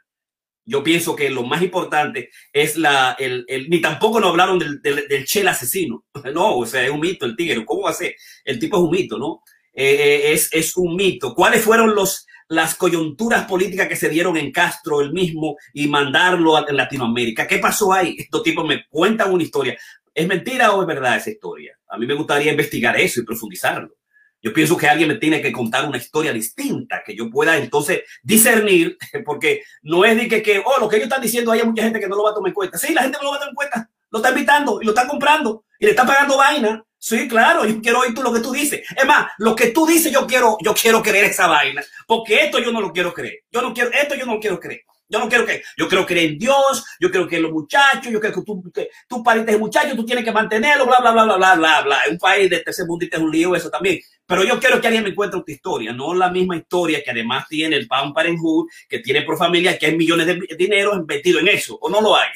Yo pienso que lo más importante es la, el, el ni tampoco nos hablaron del, del, del Che asesino. No, o sea, es un mito el tigre. ¿Cómo va a ser? El tipo es un mito, ¿no? Eh, es, es un mito. ¿Cuáles fueron los, las coyunturas políticas que se dieron en Castro el mismo y mandarlo a Latinoamérica? ¿Qué pasó ahí? Estos tipos me cuentan una historia. ¿Es mentira o es verdad esa historia? A mí me gustaría investigar eso y profundizarlo. Yo pienso que alguien me tiene que contar una historia distinta, que yo pueda entonces discernir, porque no es de que, que oh, lo que ellos están diciendo, hay mucha gente que no lo va a tomar en cuenta. Sí, la gente no lo va a tomar en cuenta, lo está invitando y lo está comprando y le está pagando vaina Sí, claro, yo quiero oír tú lo que tú dices. Es más, lo que tú dices, yo quiero, yo quiero creer esa vaina, porque esto yo no lo quiero creer. Yo no quiero, esto yo no lo quiero creer. Yo no quiero que, yo quiero creer en Dios, yo quiero que los muchachos, yo quiero que tú, que tú parientes el muchacho, tú tienes que mantenerlo, bla, bla, bla, bla, bla, bla, bla. Un país de tercer mundo y es un lío eso también. Pero yo quiero que alguien me encuentre otra historia, no la misma historia que además tiene el Pan Parenthood, que tiene por familia, que hay millones de dinero invertido en eso, o no lo hay.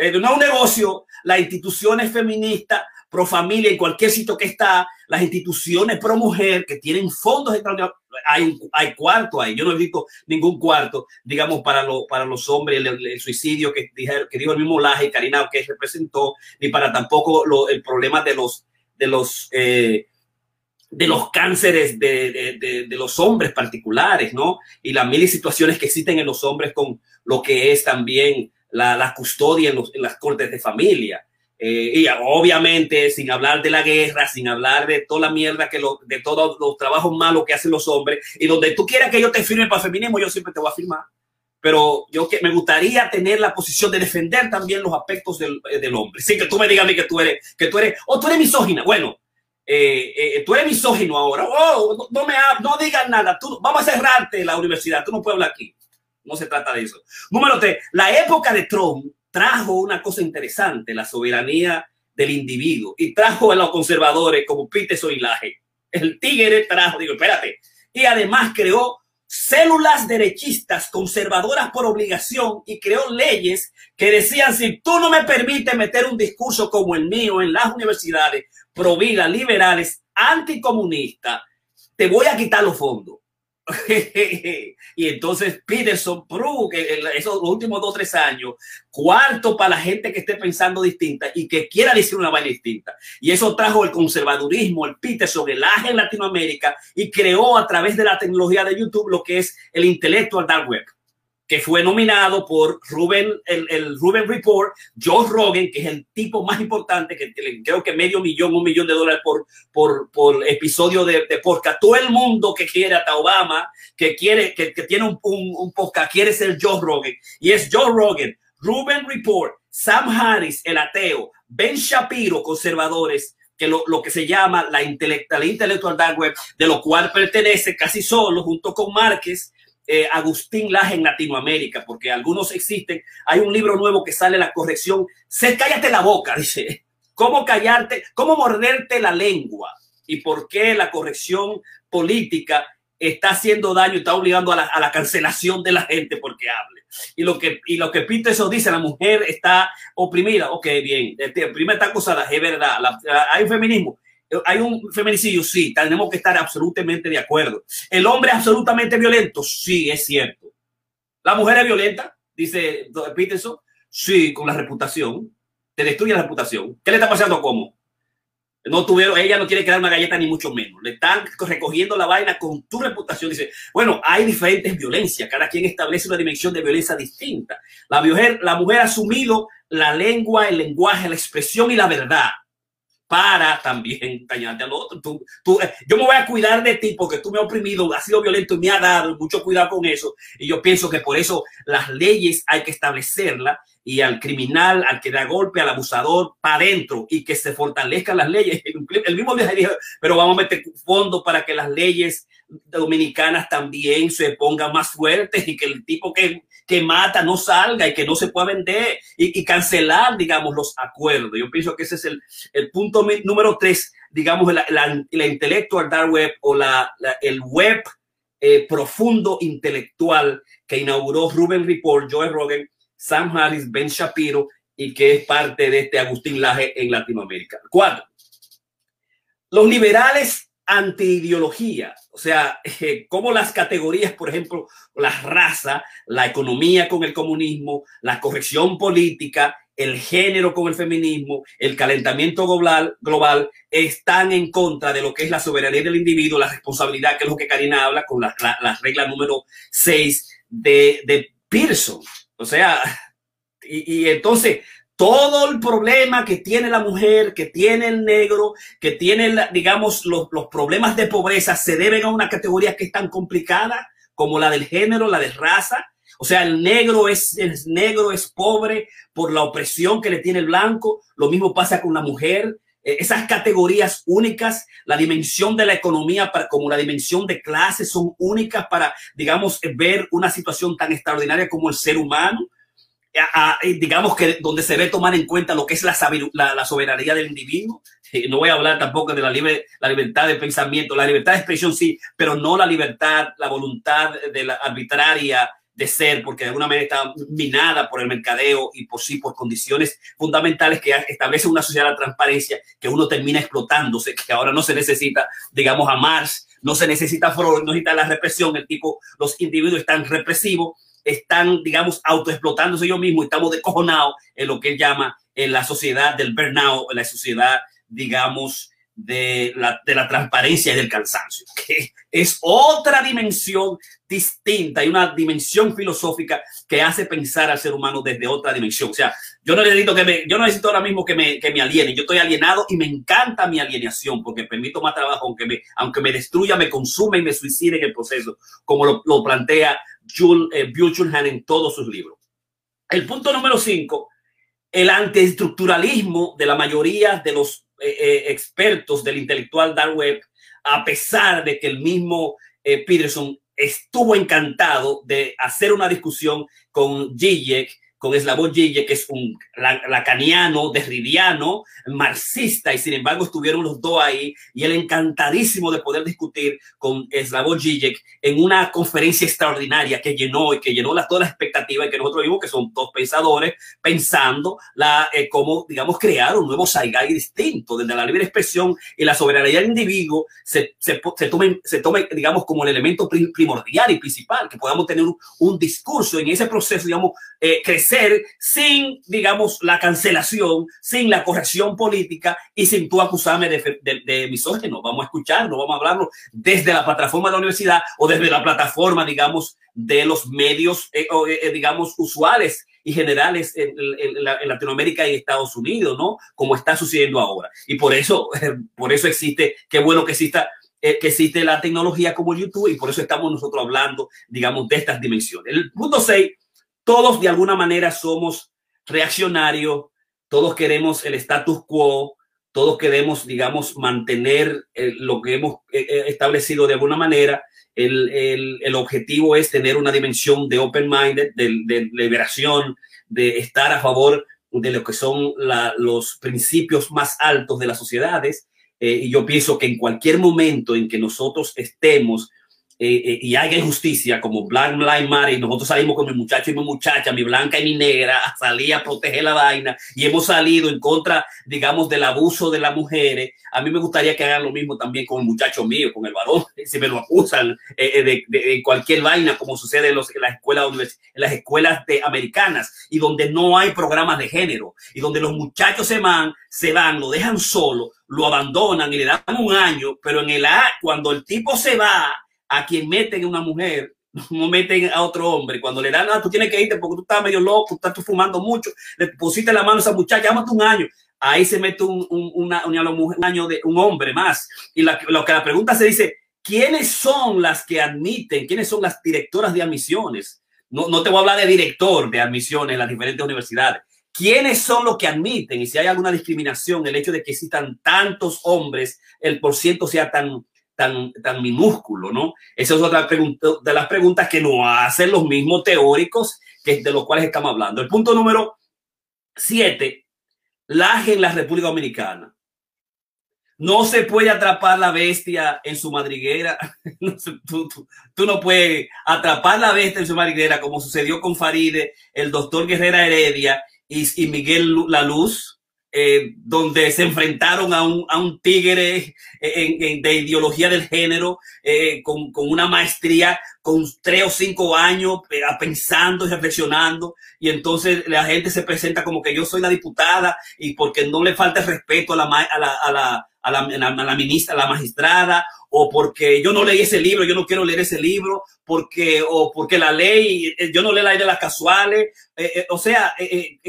Eh, no es un negocio, las instituciones feministas pro familia, en cualquier sitio que está, las instituciones pro mujer que tienen fondos extraordinarios, hay, hay cuarto ahí. Yo no he visto ningún cuarto, digamos, para, lo, para los hombres, el, suicidio que, que dijo el mismo Laje y Karina que representó, ni para tampoco el problema de los, de los, eh, de los cánceres de, de, de, los hombres particulares, ¿no? Y las mil situaciones que existen en los hombres con lo que es también la, la custodia en, los, en las cortes de familia. Eh, y obviamente, sin hablar de la guerra, sin hablar de toda la mierda que lo, de todos los trabajos malos que hacen los hombres, y donde tú quieras que yo te firme para feminismo, yo siempre te voy a firmar. Pero yo que me gustaría tener la posición de defender también los aspectos del, eh, del hombre. Sin que tú me digas a mí que tú eres, que tú eres, o tú eres misógina. Bueno, eh, eh, tú eres misógino ahora. Oh, no, no, me no digas nada. Tú, vamos a cerrarte la universidad. Tú no puedes hablar aquí. No se trata de eso. Número tres, la época de Trump trajo una cosa interesante, la soberanía del individuo, y trajo a los conservadores como Peterson y Laje. El tigre trajo, digo, espérate, y además creó células derechistas conservadoras por obligación y creó leyes que decían, si tú no me permites meter un discurso como el mío en las universidades, pro vida, liberales, anticomunistas, te voy a quitar los fondos. y entonces Peterson, que esos últimos dos o tres años, cuarto para la gente que esté pensando distinta y que quiera decir una vaina distinta. Y eso trajo el conservadurismo, el Peterson, el AGE en Latinoamérica y creó a través de la tecnología de YouTube lo que es el intelectual dark web que fue nominado por Ruben, el, el Ruben Report, Joe Rogan, que es el tipo más importante, que creo que medio millón, un millón de dólares por, por, por episodio de, de, podcast. Todo el mundo que quiere hasta Obama, que quiere, que, que tiene un, un, un, quiere ser Joe Rogan. Y es Joe Rogan, Ruben Report, Sam Harris, el ateo, Ben Shapiro, conservadores, que lo, lo, que se llama la intelectual, la intelectual web, de lo cual pertenece casi solo, junto con Márquez, eh, Agustín Laje en Latinoamérica, porque algunos existen. Hay un libro nuevo que sale la corrección. Se cállate la boca, dice. ¿Cómo callarte? ¿Cómo morderte la lengua? ¿Y por qué la corrección política está haciendo daño y está obligando a la, cancelación de la gente porque hable? Y lo que, y lo que Peterson dice, la mujer está oprimida. Ok, bien. Este, primero está acusada, es verdad. Hay un feminismo hay un feminicidio, sí, tenemos que estar absolutamente de acuerdo. El hombre es absolutamente violento, sí, es cierto. La mujer es violenta, dice Peterson, sí, con la reputación, te destruye la reputación. ¿Qué le está pasando cómo? No tuvieron, ella no quiere quedar una galleta ni mucho menos. Le están recogiendo la vaina con tu reputación. Dice, bueno, hay diferentes violencias. Cada quien establece una dimensión de violencia distinta. La mujer, la mujer ha asumido la lengua, el lenguaje, la expresión y la verdad para también dañarte al otro. Tú, tú, eh, yo me voy a cuidar de ti porque tú me has oprimido, has sido violento y me ha dado mucho cuidado con eso. Y yo pienso que por eso las leyes hay que establecerlas y al criminal, al que da golpe, al abusador, para adentro y que se fortalezcan las leyes. El mismo día dijo, pero vamos a meter fondos para que las leyes dominicanas también se pongan más fuertes y que el tipo que que mata no salga y que no se pueda vender y, cancelar, digamos, los acuerdos. Yo pienso que ese es el, el punto número tres, digamos, la, la, la intelectual dark web o la, el web eh, profundo intelectual que inauguró Ruben Report, Joe Rogan, Sam Harris, Ben Shapiro y que es parte de este Agustín Laje en Latinoamérica. Cuatro, los liberales antiideología, o sea, eh, como las categorías, por ejemplo, la raza, la economía con el comunismo, la corrección política, el género con el feminismo, el calentamiento global, global, están en contra de lo que es la soberanía del individuo, la responsabilidad, que es lo que Karina habla con la, la, la regla número 6 de, de Pearson. O sea, y entonces todo el problema que tiene la mujer, que tiene el negro, que tiene, digamos, los, problemas de pobreza se deben a una categoría que es tan complicada como la del género, la de raza. O sea, el negro es, el negro es pobre por la opresión que le tiene el blanco. Lo mismo pasa con la mujer. eh, esas categorías únicas, la dimensión de la economía para, como la dimensión de clase son únicas para, digamos, ver una situación tan extraordinaria como el ser humano. Digamos que donde se ve tomar en cuenta lo que es la, la, soberanía del individuo. no voy a hablar tampoco de la, libre, la libertad de pensamiento, la libertad de expresión sí, pero no la libertad, la voluntad de la arbitraria de ser, porque de alguna manera está minada por el mercadeo y por sí, por condiciones fundamentales que establece una sociedad de transparencia que uno termina explotándose, que ahora no se necesita, digamos, a Marx, no se necesita Freud, no necesita la represión, el tipo, los individuos están represivos, están, digamos, autoexplotándose ellos mismos, estamos descojonados en lo que él llama en la sociedad del burnout, en la sociedad, digamos, de la, de la transparencia y del cansancio, que es otra dimensión distinta y una dimensión filosófica que hace pensar al ser humano desde otra dimensión. O sea, yo no necesito que me, yo no necesito ahora mismo que me, que me aliene. Yo estoy alienado y me encanta mi alienación porque permito más trabajo, aunque me, aunque me destruya, me consume y me suicide en el proceso, como lo plantea Jules eh, en todos sus libros. El punto número cinco, el antiestructuralismo de la mayoría de los eh, eh, expertos del intelectual dark web, a pesar de que el mismo Peterson estuvo encantado de hacer una discusión con Zizek con Slavoj Žižek, que es un lacaniano, derridiano, marxista, y sin embargo estuvieron los dos ahí, y él encantadísimo de poder discutir con Slavoj Žižek en una conferencia extraordinaria que llenó y que llenó las, todas las expectativas que nosotros vimos que son dos pensadores pensando la, eh, cómo, digamos, crear un nuevo Saigai distinto, desde la libre expresión y la soberanía del individuo se, se, se, tome, se tome, digamos, como el elemento primordial y principal, que podamos tener un, un discurso en ese proceso, digamos, eh, crecer sin, digamos, la cancelación, sin la corrección política y sin tú acusarme de, de, misógeno. Vamos a escucharlo, vamos a hablarlo desde la plataforma de la universidad o desde la plataforma, digamos, de los medios, eh, eh, digamos, usuales y generales en, Latinoamérica y Estados Unidos, ¿no? Como está sucediendo ahora. Y por eso, por eso existe, qué bueno que exista que existe la tecnología como YouTube y por eso estamos nosotros hablando, digamos, de estas dimensiones. El punto 6 todos de alguna manera somos reaccionarios, todos queremos el status quo, todos queremos, digamos, mantener eh, lo que hemos eh, eh, establecido de alguna manera. El, objetivo es tener una dimensión de open-minded, de, liberación, de estar a favor de lo que son los principios más altos de las sociedades. y yo pienso que en cualquier momento en que nosotros estemos eh, eh, y haga injusticia como Black Lives Matter y nosotros salimos con mi muchacho y mi muchacha, mi blanca y mi negra, a salir a proteger la vaina y hemos salido en contra, digamos, del abuso de las mujeres. A mí me gustaría que hagan lo mismo también con el muchacho mío, con el varón, si me lo acusan eh, de, de, cualquier vaina, como sucede en, los, en las escuelas, en las escuelas de, americanas y donde no hay programas de género y donde los muchachos se van, se van, lo dejan solo, lo abandonan y le dan un año, pero en el A, cuando el tipo se va, a quien meten una mujer, no meten a otro hombre. Cuando le dan, ah, tú tienes que irte porque tú estás medio loco, estás tú fumando mucho, le pusiste la mano a esa muchacha, llámate un año. Ahí se mete un, un, una, un año de un hombre más. Y la, lo que la pregunta se dice, ¿quiénes son las que admiten? ¿Quiénes son las directoras de admisiones? No, no te voy a hablar de director de admisiones en las diferentes universidades. ¿Quiénes son los que admiten? Y si hay alguna discriminación, el hecho de que existan tantos hombres, el por ciento sea tan, tan, tan minúsculo, ¿no? Esa es otra de las preguntas que no hacen los mismos teóricos que de los cuales estamos hablando. El punto número siete, laje en la República Dominicana. No se puede atrapar la bestia en su madriguera. tú, tú, no puedes atrapar la bestia en su madriguera como sucedió con Faride, el doctor Guerrera Heredia y, y Miguel La Luz eh, donde se enfrentaron a un, a un tigre eh, de ideología del género eh, con, con, una maestría con tres o cinco años pensando y reflexionando y entonces la gente se presenta como que yo soy la diputada y porque no le falta el respeto a la, a la, a la, a la, a la ministra, a la magistrada o porque yo no leí ese libro, yo no quiero leer ese libro, porque, o porque la ley, yo no leo la ley de las casuales, o sea,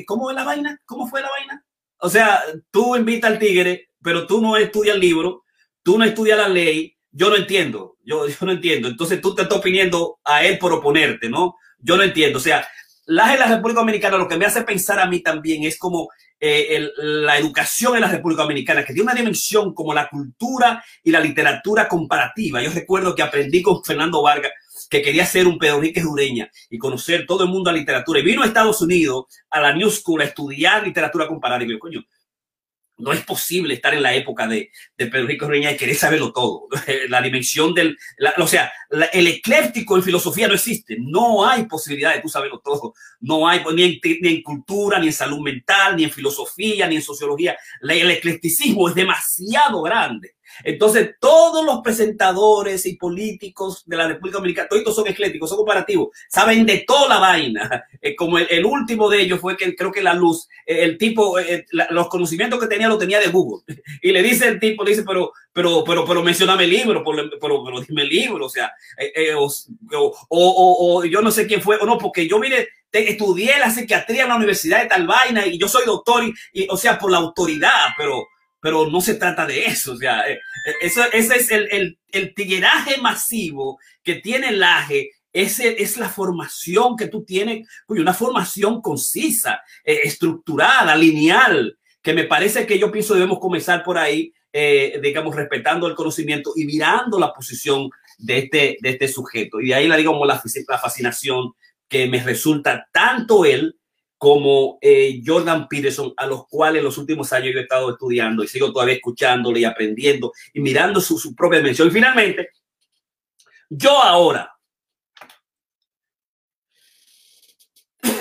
¿cómo es la vaina? ¿Cómo fue la vaina? O sea, tú invitas al tigre, pero tú no estudias el libro, tú no estudias la ley. Yo no entiendo, yo, yo no entiendo. Entonces tú te estás opiniendo a él por oponerte, ¿no? Yo no entiendo. O sea, la de la República Dominicana lo que me hace pensar a mí también es como eh, la educación en la República Dominicana, que tiene una dimensión como la cultura y la literatura comparativa. Yo recuerdo que aprendí con Fernando Vargas que quería ser un Pedro Jureña y conocer todo el mundo a literatura. Y vino a Estados Unidos, a la New School, a estudiar literatura comparada. Y yo, coño, no es posible estar en la época de, de Pedro Rico Reña y querer saberlo todo. La dimensión del, o sea, el ecléptico en filosofía no existe. No hay posibilidad de tú saberlo todo. No hay ni en, ni en cultura, ni en salud mental, ni en filosofía, ni en sociología. El eclecticismo es demasiado grande. Entonces, todos los presentadores y políticos de la República Dominicana, todos son ecléticos, son comparativos, saben de toda la vaina. Eh, como el, último de ellos fue que creo que la luz, eh, el tipo, eh, los conocimientos que tenía lo tenía de Google. Y le dice el tipo, le dice, pero, pero, pero, pero mencioname el libro, pero, pero, dime el libro, o sea, o, o, yo no sé quién fue, o no, porque yo mire, estudié la psiquiatría en la universidad de tal vaina y yo soy doctor y o sea, por la autoridad, pero pero no se trata de eso. O sea, eh, eh, eso, ese es el, el, el tigueraje masivo que tiene el AGE. Ese es la formación que tú tienes, una formación concisa, eh, estructurada, lineal, que me parece que yo pienso debemos comenzar por ahí, digamos, respetando el conocimiento y mirando la posición de este, de este sujeto. Y de ahí la, digamos, la, la fascinación que me resulta tanto él como eh, Jordan Peterson, a los cuales en los últimos años yo he estado estudiando y sigo todavía escuchándole y aprendiendo y mirando su, su propia dimensión. Finalmente, yo ahora,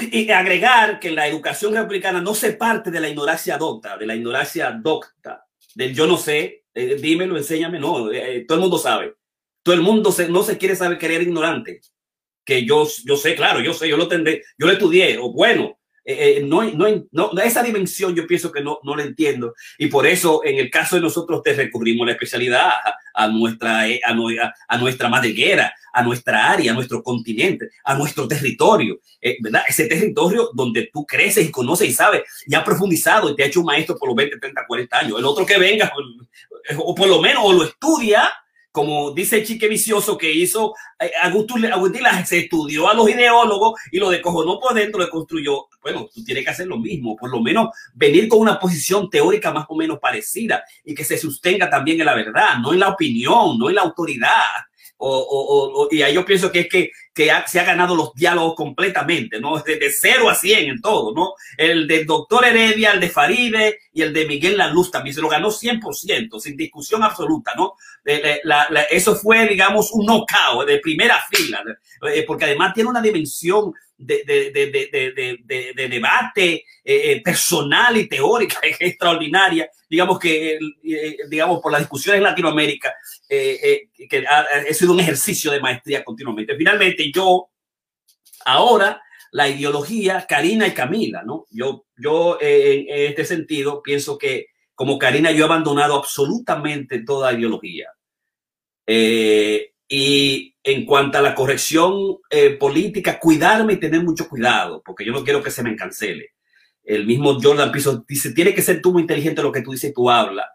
y agregar que la educación republicana no se parte de la ignorancia docta, de la ignorancia docta, del yo no sé, eh, dímelo, enséñame, no, eh, todo el mundo sabe. Todo el mundo se, no se quiere saber querer ignorante. Que yo, yo sé, claro, yo sé, yo lo tendré, yo lo estudié, o bueno, eh, eh, no, no, no, esa dimensión yo pienso que no, no la entiendo. Y por eso, en el caso de nosotros, te recurrimos la especialidad a, nuestra, eh, a, a, nuestra madriguera, a nuestra área, a nuestro continente, a nuestro territorio, ¿verdad? Ese territorio donde tú creces y conoces y sabes y has profundizado y te ha hecho un maestro por los 20, 30, 40 años. El otro que venga, o por lo menos, o lo estudia como dice Chique Vicioso que hizo eh, Agustín, se estudió a los ideólogos y lo no por dentro, le construyó. Bueno, tú tienes que hacer lo mismo, por lo menos venir con una posición teórica más o menos parecida y que se sostenga también en la verdad, no en la opinión, no en la autoridad. O, o, o, y ahí yo pienso que es que, que se ha ganado los diálogos completamente, ¿no? Desde cero a cien en todo, ¿no? El del doctor Heredia, el de Faride y el de Miguel Laluz también se lo ganó 100%, sin discusión absoluta, ¿no? eso fue, digamos, un knockout de primera fila, eh, porque además tiene una dimensión de, de, de, de debate eh, eh, personal y teórica extraordinaria, digamos que, digamos, por las discusiones en Latinoamérica, que ha, sido un ejercicio de maestría continuamente. Finalmente, yo ahora la ideología Karina y Camila, ¿no? Yo, yo en este sentido pienso que como Karina yo he abandonado absolutamente toda ideología. Eh, y en cuanto a la corrección eh, política, cuidarme y tener mucho cuidado, porque yo no quiero que se me cancele. El mismo Jordan Piso dice, tiene que ser tú muy inteligente lo que tú dices y tú hablas,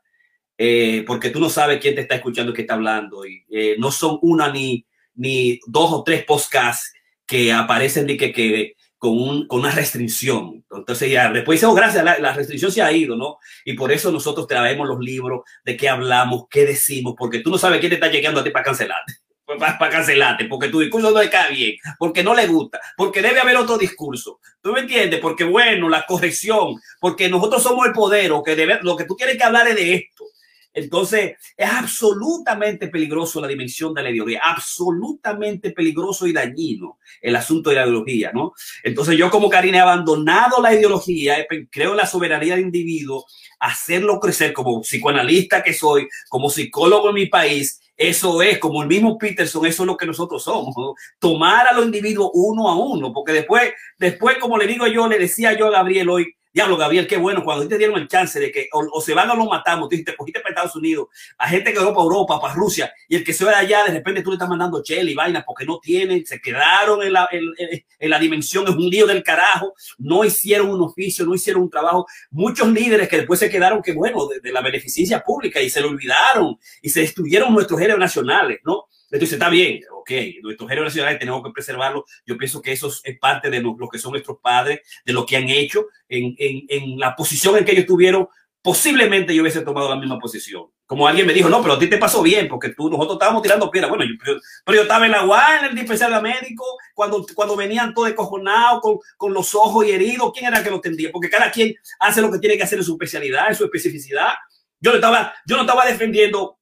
eh, porque tú no sabes quién te está escuchando y qué está hablando. Y no son una ni, ni dos o tres podcasts que aparecen de que, que con, un, con una restricción. Entonces ya después dice, gracias, la, la, restricción se ha ido, ¿no? Y por eso nosotros traemos los libros de qué hablamos, qué decimos, porque tú no sabes quién te está llegando a ti para cancelarte. Para, cancelarte, porque tu discurso no le cae bien, porque no le gusta, porque debe haber otro discurso. ¿Tú me entiendes? Porque bueno, la corrección, porque nosotros somos el poder, o que debe, lo que tú tienes que hablar es de esto. Entonces, es absolutamente peligroso la dimensión de la ideología, absolutamente peligroso y dañino el asunto de la ideología, ¿no? Entonces, yo como Karina he abandonado la ideología, creo en la soberanía del individuo, hacerlo crecer como psicoanalista que soy, como psicólogo en mi país, eso es, como el mismo Peterson, eso es lo que nosotros somos, tomar a los individuos uno a uno, porque después, después, como le digo yo, le decía yo a Gabriel hoy, Diablo, Gabriel, qué bueno. Cuando te dieron el chance de que o, se van o lo matamos, tú te cogiste para Estados Unidos, a gente que va para Europa, para Rusia, y el que se va de allá, de repente tú le estás mandando chela y vaina porque no tienen, se quedaron en la, en, la dimensión, es un lío del carajo, no hicieron un oficio, no hicieron un trabajo. Muchos líderes que después se quedaron, que bueno, de, la beneficencia pública y se lo olvidaron y se destruyeron nuestros héroes nacionales, ¿no? Entonces está bien, ok, nuestros géneros nacionales tenemos que preservarlo. Yo pienso que eso es parte de lo, que son nuestros padres, de lo que han hecho, en, en, en la posición en que ellos tuvieron posiblemente yo hubiese tomado la misma posición. Como alguien me dijo, no, pero a ti te pasó bien, porque tú, nosotros estábamos tirando piedras. Bueno, yo, pero, yo estaba en la UA, en el dispensario médico, cuando, cuando venían todos descojonados, con, con los ojos y heridos, ¿quién era que lo tendía? Porque cada quien hace lo que tiene que hacer en su especialidad, en su especificidad. Yo no estaba, yo no estaba defendiendo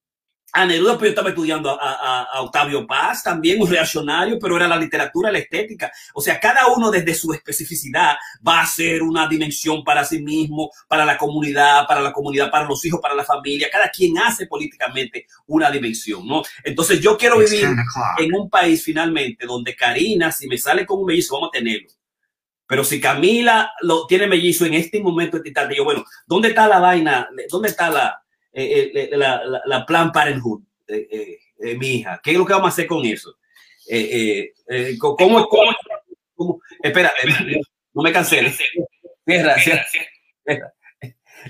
a Neruda, pero yo estaba estudiando a, Octavio Paz, también un reaccionario, pero era la literatura, la estética. O sea, cada uno desde su especificidad va a ser una dimensión para sí mismo, para la comunidad, para la comunidad, para los hijos, para la familia. Cada quien hace políticamente una dimensión, ¿no? Entonces yo quiero vivir en un país finalmente donde Karina, si me sale con un mellizo, vamos a tenerlo. Pero si Camila lo tiene mellizo en este momento, yo, bueno, ¿dónde está la vaina? ¿Dónde está la, eh, eh, la, la, la, Plan Parenthood, eh, mi hija. ¿Qué es lo que vamos a hacer con eso? ¿cómo, cómo, cómo, Espera, no me canceles.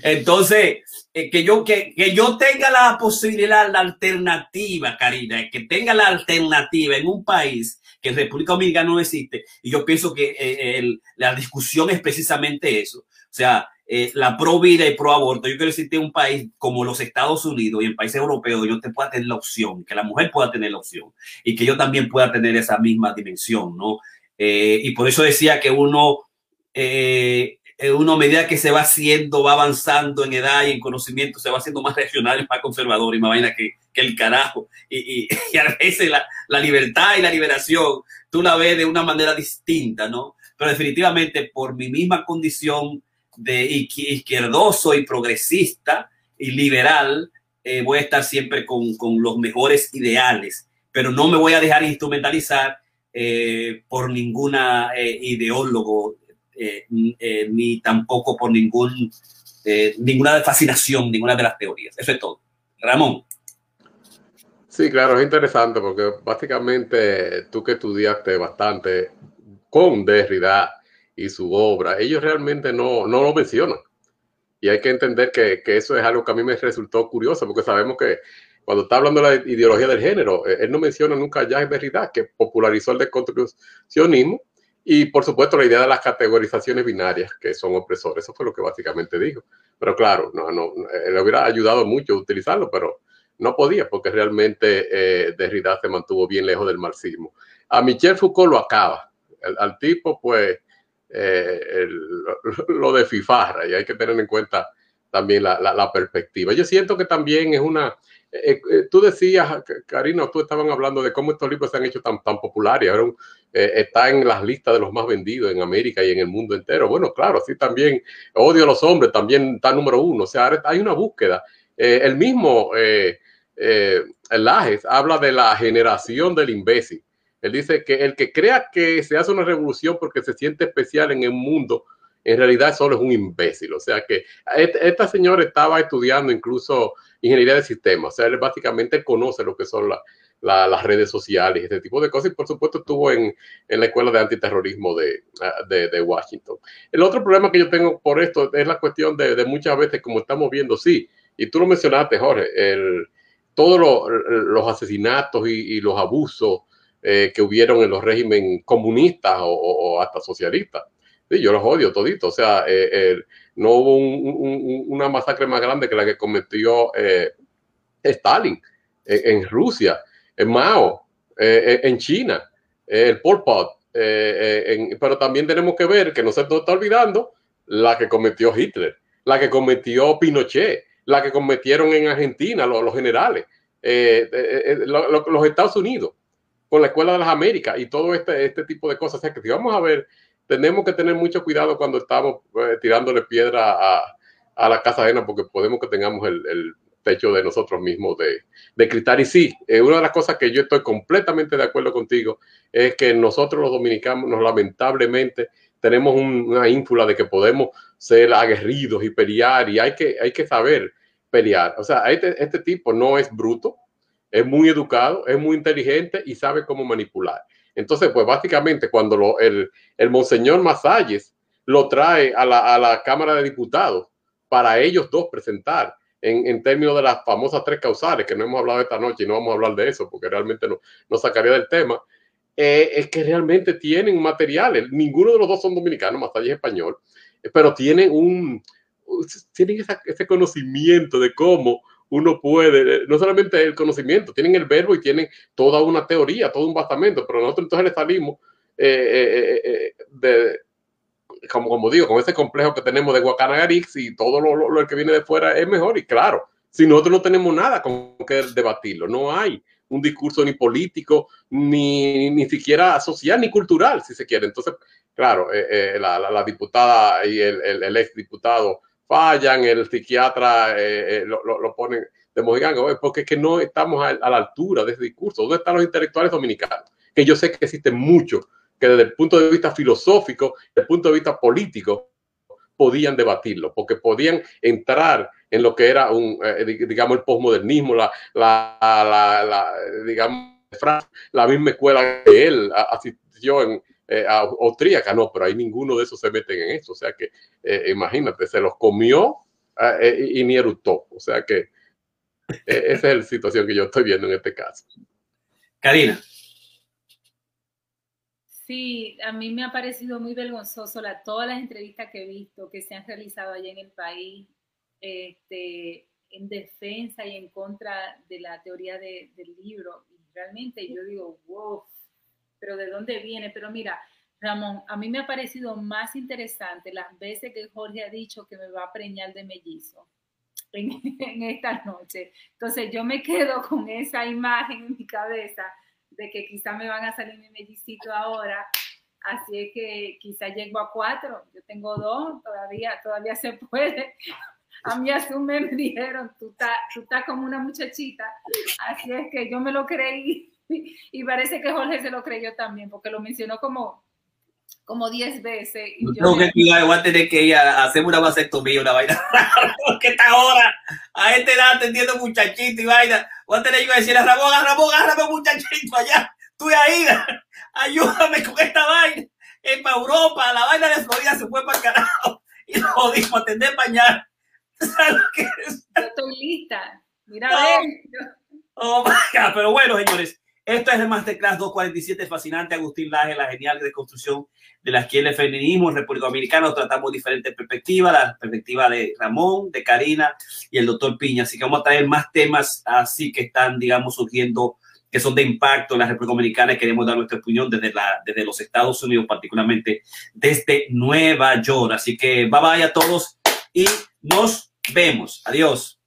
Entonces, que, yo, que, que, yo tenga la posibilidad, la alternativa, Karina, que tenga la alternativa en un país que en República Dominicana no existe. Y yo pienso que la discusión es precisamente eso. O sea, eh, la pro vida y pro aborto. Yo quiero decirte un país como los Estados Unidos y en países europeos, yo te pueda tener la opción, que la mujer pueda tener la opción y que yo también pueda tener esa misma dimensión, ¿no? Eh, y por eso decía que uno, eh, uno a medida que se va haciendo, va avanzando en edad y en conocimiento, se va haciendo más regional y más conservador y más vaina que, que el carajo. Y, y, a veces la, la libertad y la liberación, tú la ves de una manera distinta, ¿no? Pero definitivamente por mi misma condición de izquierdoso y progresista y liberal, eh, voy a estar siempre con, con, los mejores ideales, pero no me voy a dejar instrumentalizar eh, por ninguna eh, ideólogo ni tampoco por ningún, ninguna fascinación, ninguna de las teorías. Eso es todo. Ramón. Sí, claro, es interesante porque básicamente tú que estudiaste bastante con Derrida, y su obra, ellos realmente no, no lo mencionan. Y hay que entender que, que, eso es algo que a mí me resultó curioso, porque sabemos que cuando está hablando de la ideología del género, eh, él no menciona nunca a Jacques Derrida, que popularizó el deconstruccionismo y, por supuesto, la idea de las categorizaciones binarias, que son opresores. Eso fue lo que básicamente dijo. Pero claro, no, no, le hubiera ayudado mucho utilizarlo, pero no podía, porque realmente eh, Derrida se mantuvo bien lejos del marxismo. A Michel Foucault lo acaba. al tipo, pues, eh, lo de fifarra y hay que tener en cuenta también la, perspectiva. Yo siento que también es una... Eh, eh, tú decías, Karina, tú estaban hablando de cómo estos libros se han hecho tan, populares, ahora está en las listas de los más vendidos en América y en el mundo entero. Bueno, claro, sí también Odio a los hombres también está número uno, o sea, hay una búsqueda. el mismo Lajes habla de la generación del imbécil él dice que el que crea que se hace una revolución porque se siente especial en el mundo, en realidad solo es un imbécil. O sea que esta señora estaba estudiando incluso ingeniería de sistemas. O sea, él básicamente conoce lo que son las redes sociales, este tipo de cosas. Y por supuesto estuvo en, la escuela de antiterrorismo de, de, Washington. El otro problema que yo tengo por esto es la cuestión de, muchas veces, como estamos viendo, sí, y tú lo mencionaste, Jorge, el, todos los asesinatos y los abusos eh, que hubieron en los regímenes comunistas o, hasta socialistas. Sí, yo los odio todito. O sea, eh, no hubo una masacre más grande que la que cometió eh, Stalin en, Rusia, en Mao, en China, el Pol Pot. pero también tenemos que ver que no se está olvidando la que cometió Hitler, la que cometió Pinochet, la que cometieron en Argentina los, generales, los Estados Unidos con la Escuela de las Américas y todo este, este tipo de cosas. O sea que si vamos a ver, tenemos que tener mucho cuidado cuando estamos eh, tirándole piedra a, a, la casa ajena porque podemos que tengamos el, el techo de nosotros mismos de, de. Y sí, eh, una de las cosas que yo estoy completamente de acuerdo contigo es que nosotros los dominicanos lamentablemente tenemos una ínfula de que podemos ser aguerridos y pelear y hay que, hay que saber pelear. O sea, este, este tipo no es bruto, es muy educado, es muy inteligente y sabe cómo manipular. Entonces, pues básicamente cuando el, el monseñor Masalles lo trae a la, Cámara de Diputados para ellos dos presentar en, en, términos de las famosas tres causales, que no hemos hablado esta noche y no vamos a hablar de eso porque realmente no, no sacaría del tema, eh, es que realmente tienen materiales. Ninguno de los dos son dominicanos, más allá es español, pero tienen un tienen ese conocimiento de cómo uno puede, no solamente el conocimiento, tienen el verbo y tienen toda una teoría, todo un basamento, pero nosotros entonces le salimos eh, eh, de, como, como digo, con ese complejo que tenemos de Guacanagarix y todo lo, lo, que viene de fuera es mejor. Y claro, si nosotros no tenemos nada con que debatirlo, no hay un discurso ni político, ni, ni siquiera social, ni cultural, si se quiere. Entonces, claro, eh, eh, la, la, diputada y el, el, el ex diputado fallan, el psiquiatra eh, lo, lo, lo, ponen de mojiganga, porque es que no estamos a, a, la altura de ese discurso. ¿Dónde están los intelectuales dominicanos? Que yo sé que existen muchos que desde el punto de vista filosófico, desde el punto de vista político, podían debatirlo, porque podían entrar en lo que era un, eh, digamos, el posmodernismo, la, la, la, la, digamos, la misma escuela que él asistió en eh, austríaca, no, pero ahí ninguno de esos se meten en eso, o sea que eh, imagínate, se los comió eh, y ni erutó, o sea que esa es la situación que yo estoy viendo en este caso. Karina. Sí, a mí me ha parecido muy vergonzoso la, todas las entrevistas que he visto que se han realizado allá en el país este, en defensa y en contra de la teoría de, del libro. Y realmente yo digo, wow, pero ¿de dónde viene? Pero mira, Ramón, a mí me ha parecido más interesante las veces que Jorge ha dicho que me va a preñar de mellizo en, esta noche. Entonces yo me quedo con esa imagen en mi cabeza de que quizá me van a salir mi mellicito ahora, así es que quizá llego a cuatro, yo tengo dos, todavía, todavía se puede. A mí hace un mes me dijeron, tú estás como una muchachita, así es que yo me lo creí y parece que Jorge se lo creyó también, porque lo mencionó como como 10 veces. Y yo tengo que cuidar, voy a tener que ir a hacer una vasectomía, una vaina porque esta hora, a esta edad, atendiendo muchachito y vaina, voy a tener que decir a Ramón, a Ramón, agárrame muchachito allá, tú ahí, ayúdame con esta vaina, es para Europa, la vaina de Florida se fue para el carajo, y lo jodimos, atender pañal. ¿Sabes qué es? Yo estoy lista, mira, no. a ver. Oh my God, pero bueno, señores, esto es el Masterclass 247, fascinante. Agustín Laje, la genial reconstrucción de la esquina del feminismo en República Dominicana. Tratamos diferentes perspectivas, la perspectiva de Ramón, de Karina y el doctor Piña. Así que vamos a traer más temas así que están, digamos, surgiendo, que son de impacto en la República Dominicana y queremos dar nuestra opinión desde, la, desde los Estados Unidos, particularmente desde Nueva York. Así que bye bye a todos y nos vemos. Adiós.